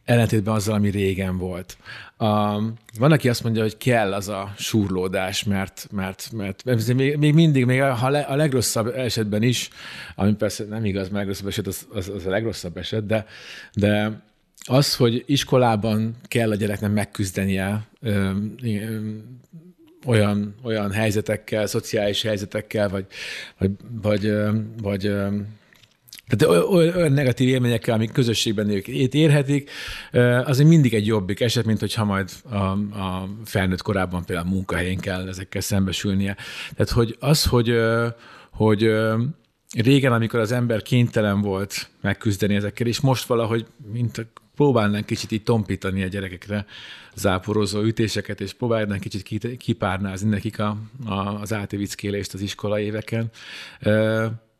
ellentétben azzal, ami régen volt. A, van, aki azt mondja, hogy kell az a súrlódás, mert, mert, mert, mert még, még mindig, még a, a legrosszabb esetben is, ami persze nem igaz, mert a legrosszabb eset az, az, az a legrosszabb eset, de, de az, hogy iskolában kell a gyereknek megküzdenie ö, ö, olyan, olyan helyzetekkel, szociális helyzetekkel, vagy, vagy, vagy, vagy tehát olyan negatív élményekkel, amik közösségben ők érhetik, az mindig egy jobbik eset, mint hogyha majd a, a felnőtt korában például a munkahelyén kell ezekkel szembesülnie. Tehát, hogy az, hogy, hogy régen, amikor az ember kénytelen volt megküzdeni ezekkel, és most valahogy, mint próbálnánk kicsit így tompítani a gyerekekre záporozó ütéseket, és próbálnánk kicsit kipárnázni nekik a, a, az átivickélést az iskola éveken.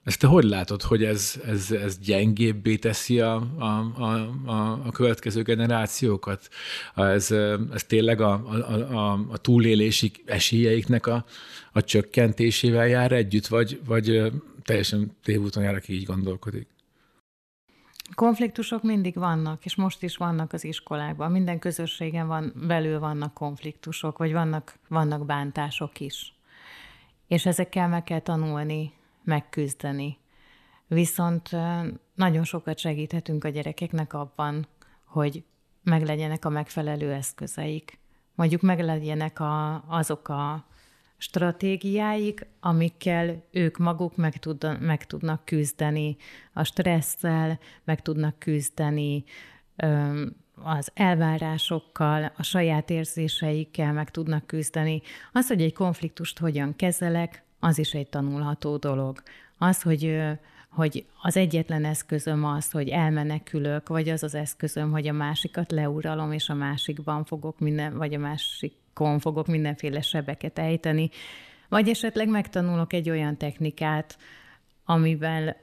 Ezt te hogy látod, hogy ez, ez, ez gyengébbé teszi a, a, a, a következő generációkat? Ez, ez tényleg a, a, a, túlélési esélyeiknek a, a csökkentésével jár együtt, vagy, vagy teljesen tévúton jár, aki így gondolkodik? Konfliktusok mindig vannak, és most is vannak az iskolákban. Minden közösségen van, belül vannak konfliktusok, vagy vannak, vannak bántások is. És ezekkel meg kell tanulni, megküzdeni. Viszont nagyon sokat segíthetünk a gyerekeknek abban, hogy meglegyenek a megfelelő eszközeik. Mondjuk meglegyenek a, azok a stratégiáik, amikkel ők maguk meg, tud, meg tudnak küzdeni a stresszel, meg tudnak küzdeni az elvárásokkal, a saját érzéseikkel meg tudnak küzdeni. Az, hogy egy konfliktust hogyan kezelek, az is egy tanulható dolog. Az, hogy hogy az egyetlen eszközöm az, hogy elmenekülök, vagy az az eszközöm, hogy a másikat leuralom, és a másikban fogok minden, vagy a másikon fogok mindenféle sebeket ejteni, vagy esetleg megtanulok egy olyan technikát, amivel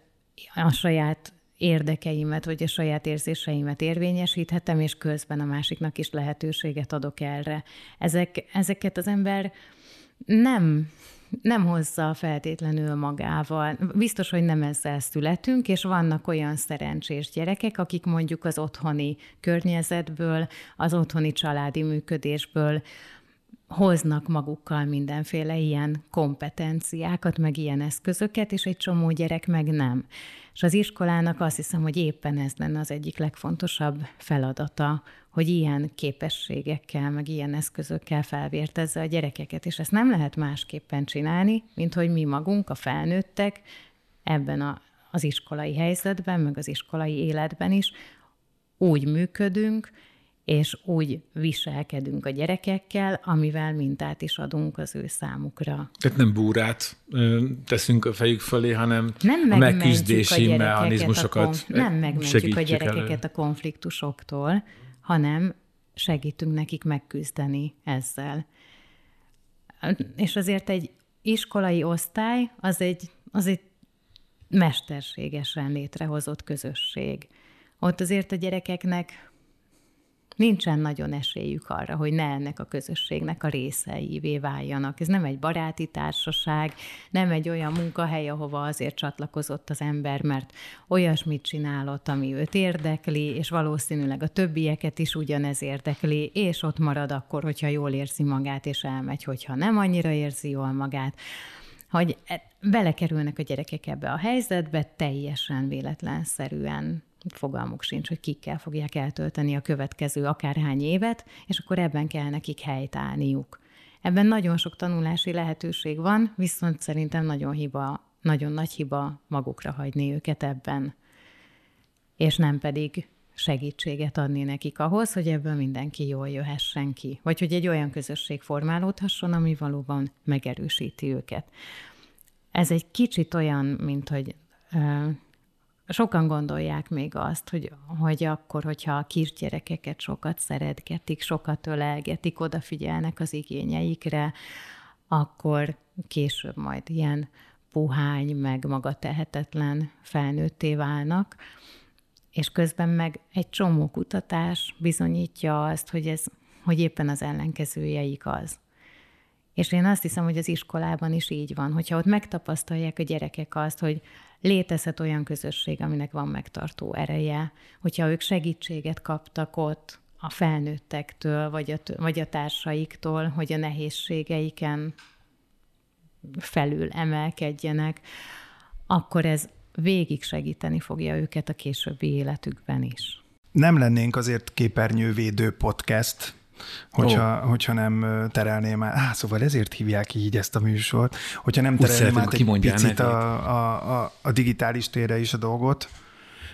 a saját érdekeimet, vagy a saját érzéseimet érvényesíthetem, és közben a másiknak is lehetőséget adok erre. Ezek, ezeket az ember nem nem hozza feltétlenül magával. Biztos, hogy nem ezzel születünk, és vannak olyan szerencsés gyerekek, akik mondjuk az otthoni környezetből, az otthoni családi működésből hoznak magukkal mindenféle ilyen kompetenciákat, meg ilyen eszközöket, és egy csomó gyerek meg nem. És az iskolának azt hiszem, hogy éppen ez lenne az egyik legfontosabb feladata, hogy ilyen képességekkel, meg ilyen eszközökkel felvértezze a gyerekeket, és ezt nem lehet másképpen csinálni, mint hogy mi magunk, a felnőttek ebben a, az iskolai helyzetben, meg az iskolai életben is úgy működünk, és úgy viselkedünk a gyerekekkel, amivel mintát is adunk az ő számukra. Tehát nem búrát teszünk a fejük fölé, hanem nem a megküzdési a mechanizmusokat a konf- Nem megmentjük a gyerekeket elő. a konfliktusoktól, hanem segítünk nekik megküzdeni ezzel. És azért egy iskolai osztály az egy, az egy mesterségesen létrehozott közösség. Ott azért a gyerekeknek nincsen nagyon esélyük arra, hogy ne ennek a közösségnek a részeivé váljanak. Ez nem egy baráti társaság, nem egy olyan munkahely, ahova azért csatlakozott az ember, mert olyasmit csinálott, ami őt érdekli, és valószínűleg a többieket is ugyanez érdekli, és ott marad akkor, hogyha jól érzi magát, és elmegy, hogyha nem annyira érzi jól magát hogy e, belekerülnek a gyerekek ebbe a helyzetbe teljesen véletlenszerűen fogalmuk sincs, hogy kikkel fogják eltölteni a következő akárhány évet, és akkor ebben kell nekik helytállniuk. Ebben nagyon sok tanulási lehetőség van, viszont szerintem nagyon hiba, nagyon nagy hiba magukra hagyni őket ebben, és nem pedig segítséget adni nekik ahhoz, hogy ebből mindenki jól jöhessen ki, vagy hogy egy olyan közösség formálódhasson, ami valóban megerősíti őket. Ez egy kicsit olyan, mint hogy Sokan gondolják még azt, hogy, hogy akkor, hogyha a kisgyerekeket sokat szeretgetik, sokat ölelgetik, odafigyelnek az igényeikre, akkor később majd ilyen puhány, meg maga tehetetlen felnőtté válnak, és közben meg egy csomó kutatás bizonyítja azt, hogy ez, hogy éppen az ellenkezőjeik az. És én azt hiszem, hogy az iskolában is így van, hogyha ott megtapasztalják a gyerekek azt, hogy létezhet olyan közösség, aminek van megtartó ereje, hogyha ők segítséget kaptak ott a felnőttektől, vagy a, vagy a társaiktól, hogy a nehézségeiken felül emelkedjenek, akkor ez végig segíteni fogja őket a későbbi életükben is. Nem lennénk azért képernyővédő podcast, hogyha, oh. hogyha nem terelném át, ah, szóval ezért hívják így ezt a műsort, hogyha nem terelném át egy picit a, a, a, a digitális térre is a dolgot,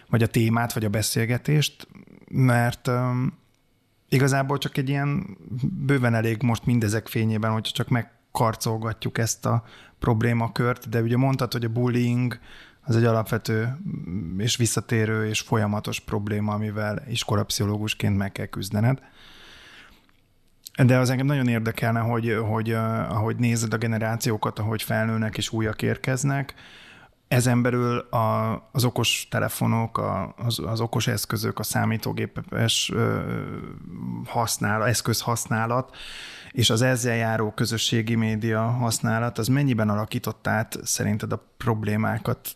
vagy a témát, vagy a beszélgetést, mert um, igazából csak egy ilyen bőven elég most mindezek fényében, hogyha csak megkarcolgatjuk ezt a problémakört, de ugye mondtad, hogy a bullying az egy alapvető és visszatérő és folyamatos probléma, amivel iskolapszichológusként meg kell küzdened. De az engem nagyon érdekelne, hogy, hogy ahogy nézed a generációkat, ahogy felnőnek és újak érkeznek, ezen belül a, az okos telefonok, a, az, az okos eszközök, a számítógépes használat, eszköz használat, és az ezzel járó közösségi média használat, az mennyiben alakított át szerinted a problémákat?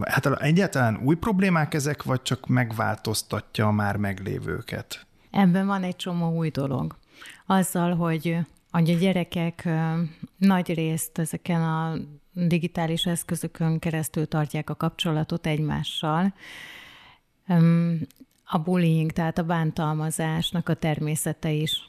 Hát egyáltalán új problémák ezek, vagy csak megváltoztatja a már meglévőket? Ebben van egy csomó új dolog. Azzal, hogy, a gyerekek nagy részt ezeken a digitális eszközökön keresztül tartják a kapcsolatot egymással, a bullying, tehát a bántalmazásnak a természete is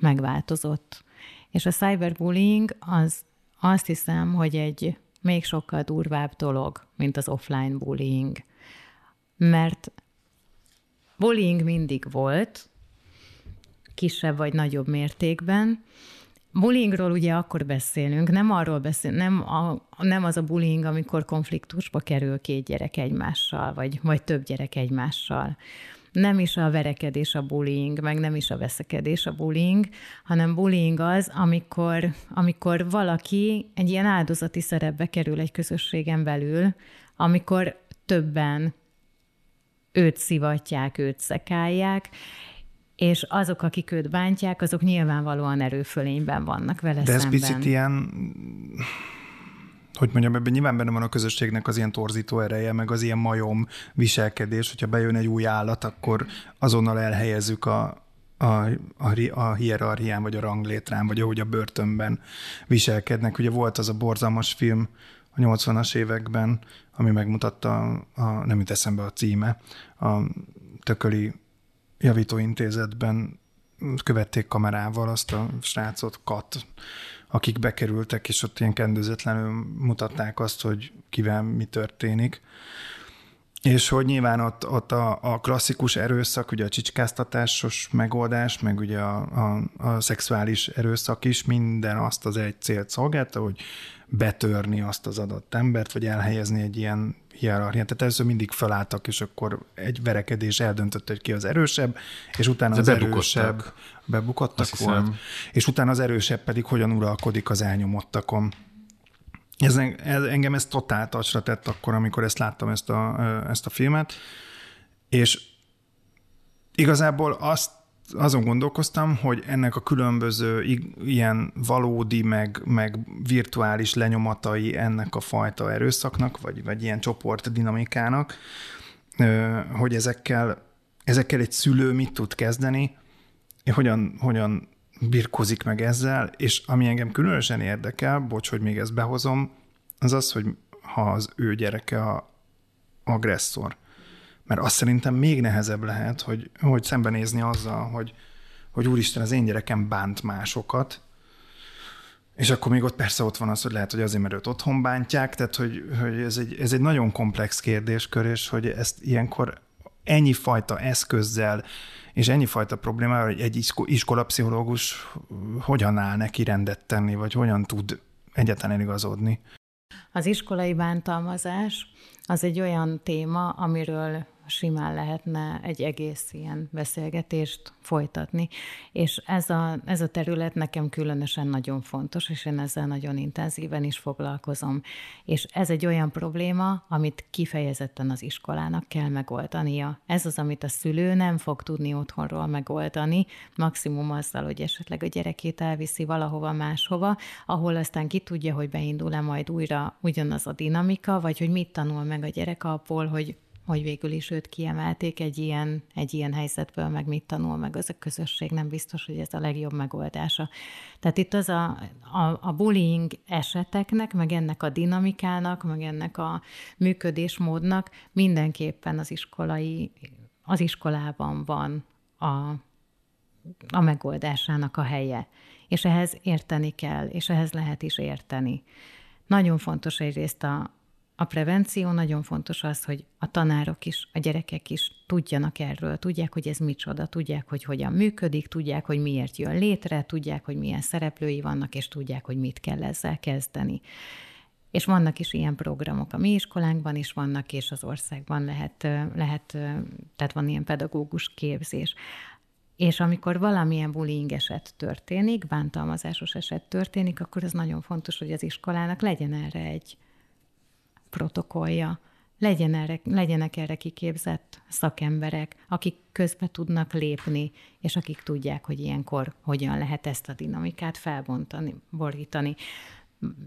megváltozott. És a cyberbullying az azt hiszem, hogy egy még sokkal durvább dolog, mint az offline bullying. Mert bullying mindig volt, kisebb vagy nagyobb mértékben. Bullyingról ugye akkor beszélünk, nem arról beszélünk, nem, a, nem az a bullying, amikor konfliktusba kerül két gyerek egymással, vagy, vagy több gyerek egymással, nem is a verekedés a bullying, meg nem is a veszekedés a bullying, hanem bullying az, amikor, amikor valaki egy ilyen áldozati szerepbe kerül egy közösségen belül, amikor többen őt szivatják, őt szekálják, és azok, akik őt bántják, azok nyilvánvalóan erőfölényben vannak vele De ez szemben. picit ilyen hogy mondjam, ebben nyilván benne van a közösségnek az ilyen torzító ereje, meg az ilyen majom viselkedés, hogyha bejön egy új állat, akkor azonnal elhelyezzük a, a, a, a hierarchián, vagy a ranglétrán, vagy ahogy a börtönben viselkednek. Ugye volt az a borzalmas film a 80-as években, ami megmutatta, a, nem jut eszembe a címe, a Tököli javítóintézetben követték kamerával azt a srácot, Kat, akik bekerültek, és ott ilyen kendőzetlenül mutatták azt, hogy kivel mi történik. És hogy nyilván ott, ott a, a klasszikus erőszak, ugye a csicskáztatásos megoldás, meg ugye a, a, a szexuális erőszak is minden azt az egy célt szolgálta, hogy betörni azt az adott embert, vagy elhelyezni egy ilyen hierarchiát. Tehát először mindig felálltak, és akkor egy verekedés eldöntött, hogy ki az erősebb, és utána az erősebb bebukottak volt, és utána az erősebb pedig hogyan uralkodik az elnyomottakon. Ez, ez, engem ez totál tacsra tett akkor, amikor ezt láttam, ezt a, ezt a filmet, és igazából azt azon gondolkoztam, hogy ennek a különböző ilyen valódi, meg, meg virtuális lenyomatai ennek a fajta erőszaknak, vagy, vagy ilyen csoport dinamikának, hogy ezekkel, ezekkel egy szülő mit tud kezdeni, hogyan, hogyan birkozik meg ezzel, és ami engem különösen érdekel, bocs, hogy még ezt behozom, az az, hogy ha az ő gyereke a agresszor. Mert azt szerintem még nehezebb lehet, hogy, hogy szembenézni azzal, hogy, hogy úristen, az én gyerekem bánt másokat, és akkor még ott persze ott van az, hogy lehet, hogy azért, mert őt otthon bántják, tehát hogy, hogy ez, egy, ez egy nagyon komplex kérdéskör, és hogy ezt ilyenkor ennyi fajta eszközzel, és ennyi fajta problémával, hogy egy iskolapszichológus hogyan áll neki rendet tenni, vagy hogyan tud egyáltalán igazodni. Az iskolai bántalmazás az egy olyan téma, amiről simán lehetne egy egész ilyen beszélgetést folytatni. És ez a, ez a terület nekem különösen nagyon fontos, és én ezzel nagyon intenzíven is foglalkozom. És ez egy olyan probléma, amit kifejezetten az iskolának kell megoldania. Ez az, amit a szülő nem fog tudni otthonról megoldani, maximum azzal, hogy esetleg a gyerekét elviszi valahova máshova, ahol aztán ki tudja, hogy beindul-e majd újra ugyanaz a dinamika, vagy hogy mit tanul meg a gyerek abból, hogy hogy végül is őt kiemelték egy ilyen, egy ilyen helyzetből, meg mit tanul meg az a közösség, nem biztos, hogy ez a legjobb megoldása. Tehát itt az a, a, a bullying eseteknek, meg ennek a dinamikának, meg ennek a működésmódnak mindenképpen az iskolai, az iskolában van a, a megoldásának a helye. És ehhez érteni kell, és ehhez lehet is érteni. Nagyon fontos egyrészt a, a prevenció nagyon fontos az, hogy a tanárok is, a gyerekek is tudjanak erről, tudják, hogy ez micsoda, tudják, hogy hogyan működik, tudják, hogy miért jön létre, tudják, hogy milyen szereplői vannak, és tudják, hogy mit kell ezzel kezdeni. És vannak is ilyen programok a mi iskolánkban is vannak, és az országban lehet, lehet tehát van ilyen pedagógus képzés. És amikor valamilyen bullying eset történik, bántalmazásos eset történik, akkor ez nagyon fontos, hogy az iskolának legyen erre egy protokollja. Legyen erre, legyenek erre kiképzett szakemberek, akik közbe tudnak lépni, és akik tudják, hogy ilyenkor hogyan lehet ezt a dinamikát felbontani, borítani,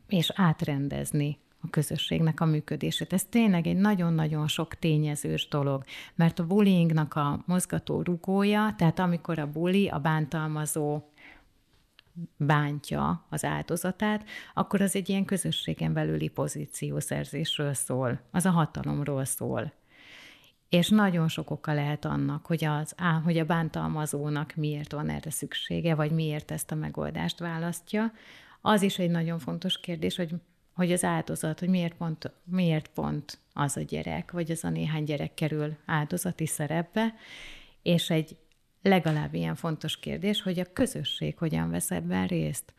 és átrendezni a közösségnek a működését. Ez tényleg egy nagyon-nagyon sok tényezős dolog, mert a bullyingnak a mozgató rugója, tehát amikor a bully, a bántalmazó bántja az áldozatát, akkor az egy ilyen közösségen belüli pozíciószerzésről szól, az a hatalomról szól. És nagyon sok oka lehet annak, hogy, az, á, hogy a bántalmazónak miért van erre szüksége, vagy miért ezt a megoldást választja. Az is egy nagyon fontos kérdés, hogy, hogy az áldozat, hogy miért pont, miért pont az a gyerek, vagy az a néhány gyerek kerül áldozati szerepbe, és egy legalább ilyen fontos kérdés, hogy a közösség hogyan vesz ebben részt,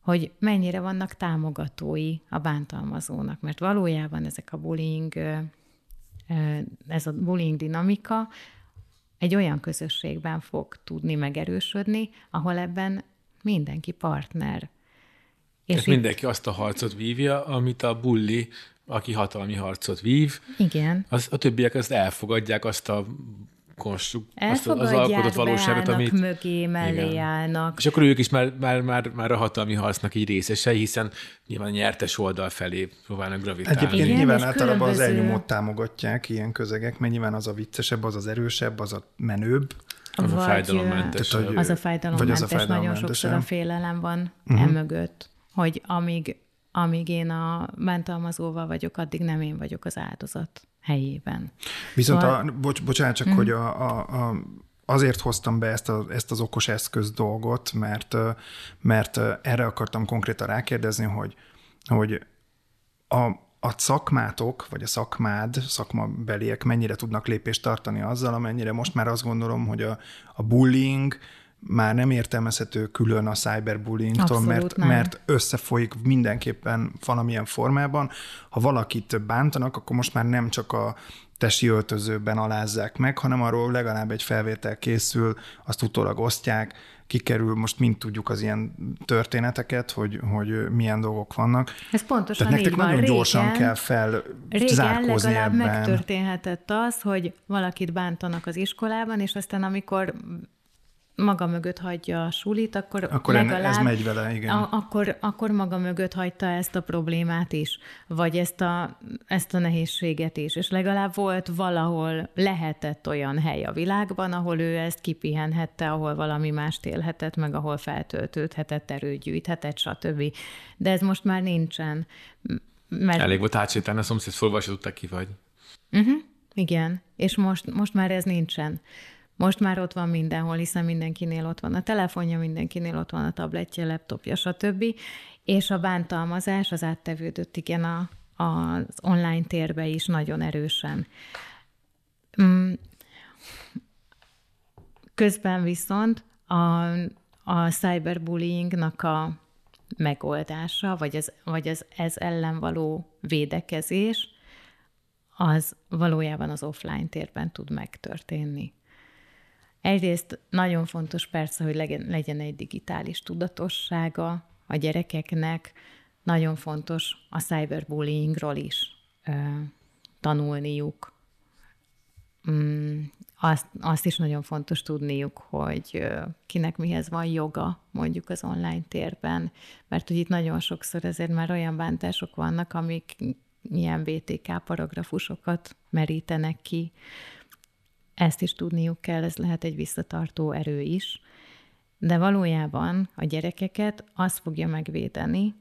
hogy mennyire vannak támogatói a bántalmazónak, mert valójában ezek a bullying, ez a bullying dinamika egy olyan közösségben fog tudni megerősödni, ahol ebben mindenki partner. És itt... mindenki azt a harcot vívja, amit a bulli, aki hatalmi harcot vív. Igen. Az, a többiek azt elfogadják, azt a konstrukt, azt az alkotott valóságot, amit... mögé, mellé igen. állnak. És akkor ők is már, már, már, már a hatalmi harcnak így részesei, hiszen nyilván nyertes oldal felé próbálnak gravitálni. Egyébként igen, nyilván általában különböző... az elnyomót támogatják ilyen közegek, mert nyilván az a viccesebb, az az erősebb, az a menőbb. Az vagy, a fájdalommentes. Tehát, hogy, az a fájdalommentes, az a fájdalommentes. nagyon sokszor a félelem van uh-huh. emögött, hogy amíg, amíg én a bántalmazóval vagyok, addig nem én vagyok az áldozat helyében. Viszont, szóval... a, bocs, bocsánat, csak mm. hogy a, a, a, azért hoztam be ezt, a, ezt az okos eszköz dolgot, mert, mert erre akartam konkrétan rákérdezni, hogy, hogy a, a szakmátok, vagy a szakmád, szakmabeliek mennyire tudnak lépést tartani azzal, amennyire most már azt gondolom, hogy a, a bullying, már nem értelmezhető külön a cyberbullyingtól, mert, mert összefolyik mindenképpen valamilyen formában. Ha valakit bántanak, akkor most már nem csak a testi öltözőben alázzák meg, hanem arról legalább egy felvétel készül, azt utólag osztják, kikerül, most mind tudjuk az ilyen történeteket, hogy, hogy milyen dolgok vannak. Ez pontosan Tehát nektek van. nagyon régen, gyorsan kell felzárkózni régen ebben. megtörténhetett az, hogy valakit bántanak az iskolában, és aztán amikor maga mögött hagyja a sulit, akkor, akkor legalább, ez megy vele, igen. A, akkor, akkor maga mögött hagyta ezt a problémát is, vagy ezt a, ezt a nehézséget is, és legalább volt valahol, lehetett olyan hely a világban, ahol ő ezt kipihenhette, ahol valami mást élhetett, meg ahol feltöltődhetett, erőt gyűjthetett, stb. De ez most már nincsen. Mert... Elég volt átsétálni, a szomszéd szólva ki vagy. Uh-huh, igen, és most, most már ez nincsen. Most már ott van mindenhol, hiszen mindenkinél ott van a telefonja, mindenkinél ott van a tabletje, laptopja, stb. És a bántalmazás az áttevődött igen a, az online térbe is nagyon erősen. Mm. Közben viszont a, a cyberbullyingnak a megoldása, vagy az, vagy az ez ellen való védekezés, az valójában az offline térben tud megtörténni. Egyrészt nagyon fontos persze, hogy legyen, legyen egy digitális tudatossága a gyerekeknek, nagyon fontos a cyberbullyingról is ö, tanulniuk. Mm, azt, azt is nagyon fontos tudniuk, hogy ö, kinek mihez van joga mondjuk az online térben, mert hogy itt nagyon sokszor ezért már olyan bántások vannak, amik ilyen BTK paragrafusokat merítenek ki, ezt is tudniuk kell, ez lehet egy visszatartó erő is, de valójában a gyerekeket az fogja megvédeni,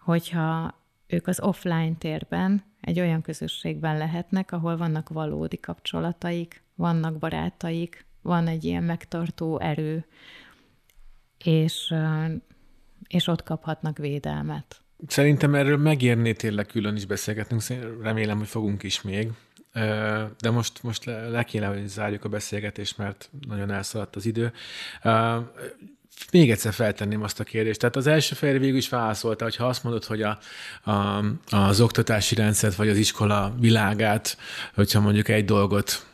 hogyha ők az offline térben egy olyan közösségben lehetnek, ahol vannak valódi kapcsolataik, vannak barátaik, van egy ilyen megtartó erő, és, és ott kaphatnak védelmet. Szerintem erről megérné tényleg külön is beszélgetnünk, remélem, hogy fogunk is még. De most, most le, le kéne, hogy zárjuk a beszélgetést, mert nagyon elszaladt az idő. Még egyszer feltenném azt a kérdést. Tehát az első fél végül is válaszolta, hogy ha azt mondod, hogy a, a, az oktatási rendszert, vagy az iskola világát, hogyha mondjuk egy dolgot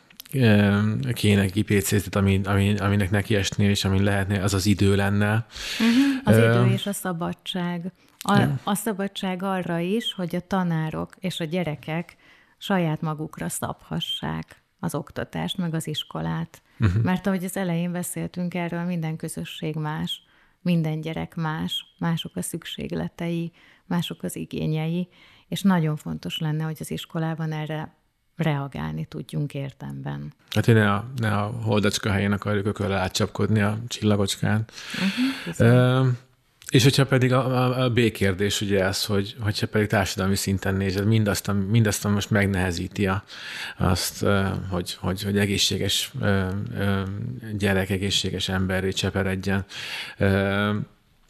kéne kipécézni, ami, ami, aminek neki esnél, és ami lehetne, az az idő lenne. Uh-huh, az uh, idő és a szabadság A, a szabadság arra is, hogy a tanárok és a gyerekek saját magukra szabhassák az oktatást, meg az iskolát. Uh-huh. Mert ahogy az elején beszéltünk erről, minden közösség más, minden gyerek más, mások a szükségletei, mások az igényei, és nagyon fontos lenne, hogy az iskolában erre reagálni tudjunk értemben. Hát, hogy ne a, ne a holdacska helyén akarjuk ököl átcsapkodni a csillagocskán. Uh-huh, és hogyha pedig a, a, a B kérdés ugye ez, hogy hogyha pedig társadalmi szinten nézed, mindazt, mindazt most megnehezíti a, azt, hogy, hogy, hogy egészséges gyerek, egészséges emberré cseperedjen,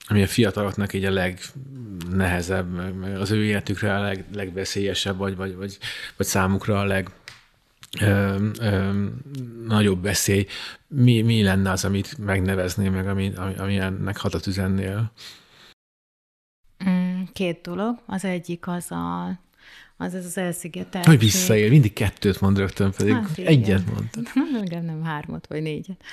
ami a fiataloknak így a legnehezebb, az ő életükre a leg, legbeszélyesebb, vagy, vagy, vagy, vagy számukra a leg, ö, ö, nagyobb veszély. Mi, mi lenne az, amit megneveznél meg, ami, ami, ami ennek hatat üzennél? Mm, két dolog. Az egyik az a, az az, az elszigetelt. Hogy visszaél, mindig kettőt mond rögtön, pedig hát, egyet mondta. Nem, nem hármat vagy négyet.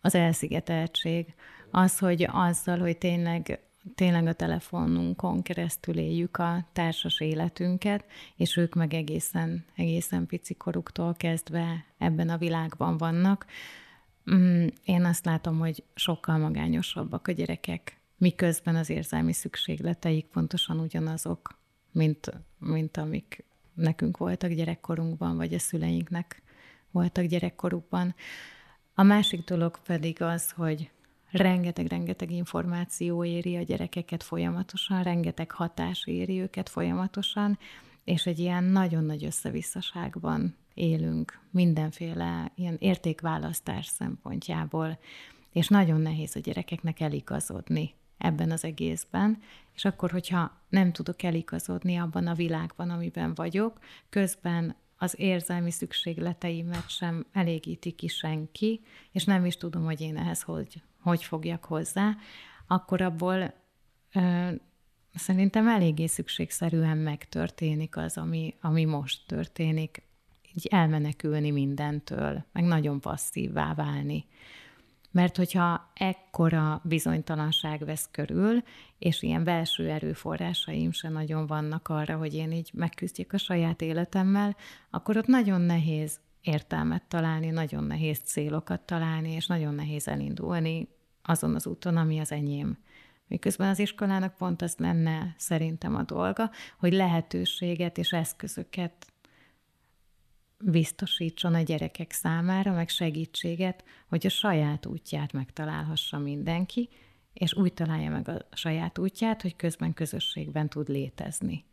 Az elszigeteltség. Az, hogy azzal, hogy tényleg tényleg a telefonunkon keresztül éljük a társas életünket, és ők meg egészen, egészen pici koruktól kezdve ebben a világban vannak. Mm, én azt látom, hogy sokkal magányosabbak a gyerekek, miközben az érzelmi szükségleteik pontosan ugyanazok, mint, mint amik nekünk voltak gyerekkorunkban, vagy a szüleinknek voltak gyerekkorukban. A másik dolog pedig az, hogy rengeteg-rengeteg információ éri a gyerekeket folyamatosan, rengeteg hatás éri őket folyamatosan, és egy ilyen nagyon nagy összevisszaságban élünk mindenféle ilyen értékválasztás szempontjából, és nagyon nehéz a gyerekeknek eligazodni ebben az egészben, és akkor, hogyha nem tudok eligazodni abban a világban, amiben vagyok, közben az érzelmi szükségleteimet sem elégíti ki senki, és nem is tudom, hogy én ehhez hogy hogy fogjak hozzá, akkor abból ö, szerintem eléggé szükségszerűen megtörténik az, ami, ami most történik, így elmenekülni mindentől, meg nagyon passzívvá válni. Mert hogyha ekkora bizonytalanság vesz körül, és ilyen belső erőforrásaim se nagyon vannak arra, hogy én így megküzdjek a saját életemmel, akkor ott nagyon nehéz értelmet találni, nagyon nehéz célokat találni, és nagyon nehéz elindulni azon az úton, ami az enyém. Miközben az iskolának pont az lenne szerintem a dolga, hogy lehetőséget és eszközöket biztosítson a gyerekek számára, meg segítséget, hogy a saját útját megtalálhassa mindenki, és úgy találja meg a saját útját, hogy közben közösségben tud létezni.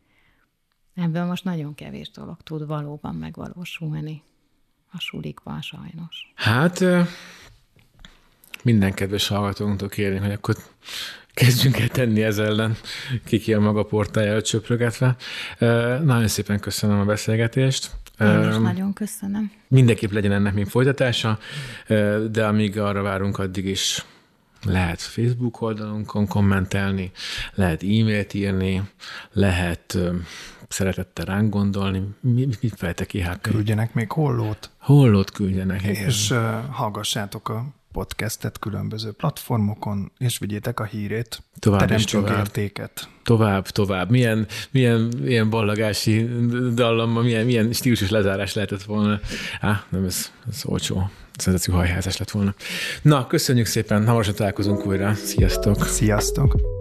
Ebből most nagyon kevés dolog tud valóban megvalósulni a sulikban sajnos. Hát minden kedves hallgatónktól kérni, hogy akkor kezdjünk el tenni ez ellen, kiki a maga portájára csöprögetve. Nagyon szépen köszönöm a beszélgetést. Én is nagyon köszönöm. Mindenképp legyen ennek még folytatása, de amíg arra várunk, addig is lehet Facebook oldalunkon kommentelni, lehet e-mailt írni, lehet szeretettel ránk gondolni. Mit fejtek ki? Hát, küldjenek még hollót. Hollót küldjenek. És uh, hallgassátok a podcastet különböző platformokon, és vigyétek a hírét. Tovább és tovább. értéket. Tovább, tovább. Milyen, milyen, milyen ballagási dallamban, milyen, milyen stílusos lezárás lehetett volna. Á, nem, ez, ez olcsó. Szenzáció hajházás lett volna. Na, köszönjük szépen, hamarosan találkozunk újra. Sziasztok! Sziasztok!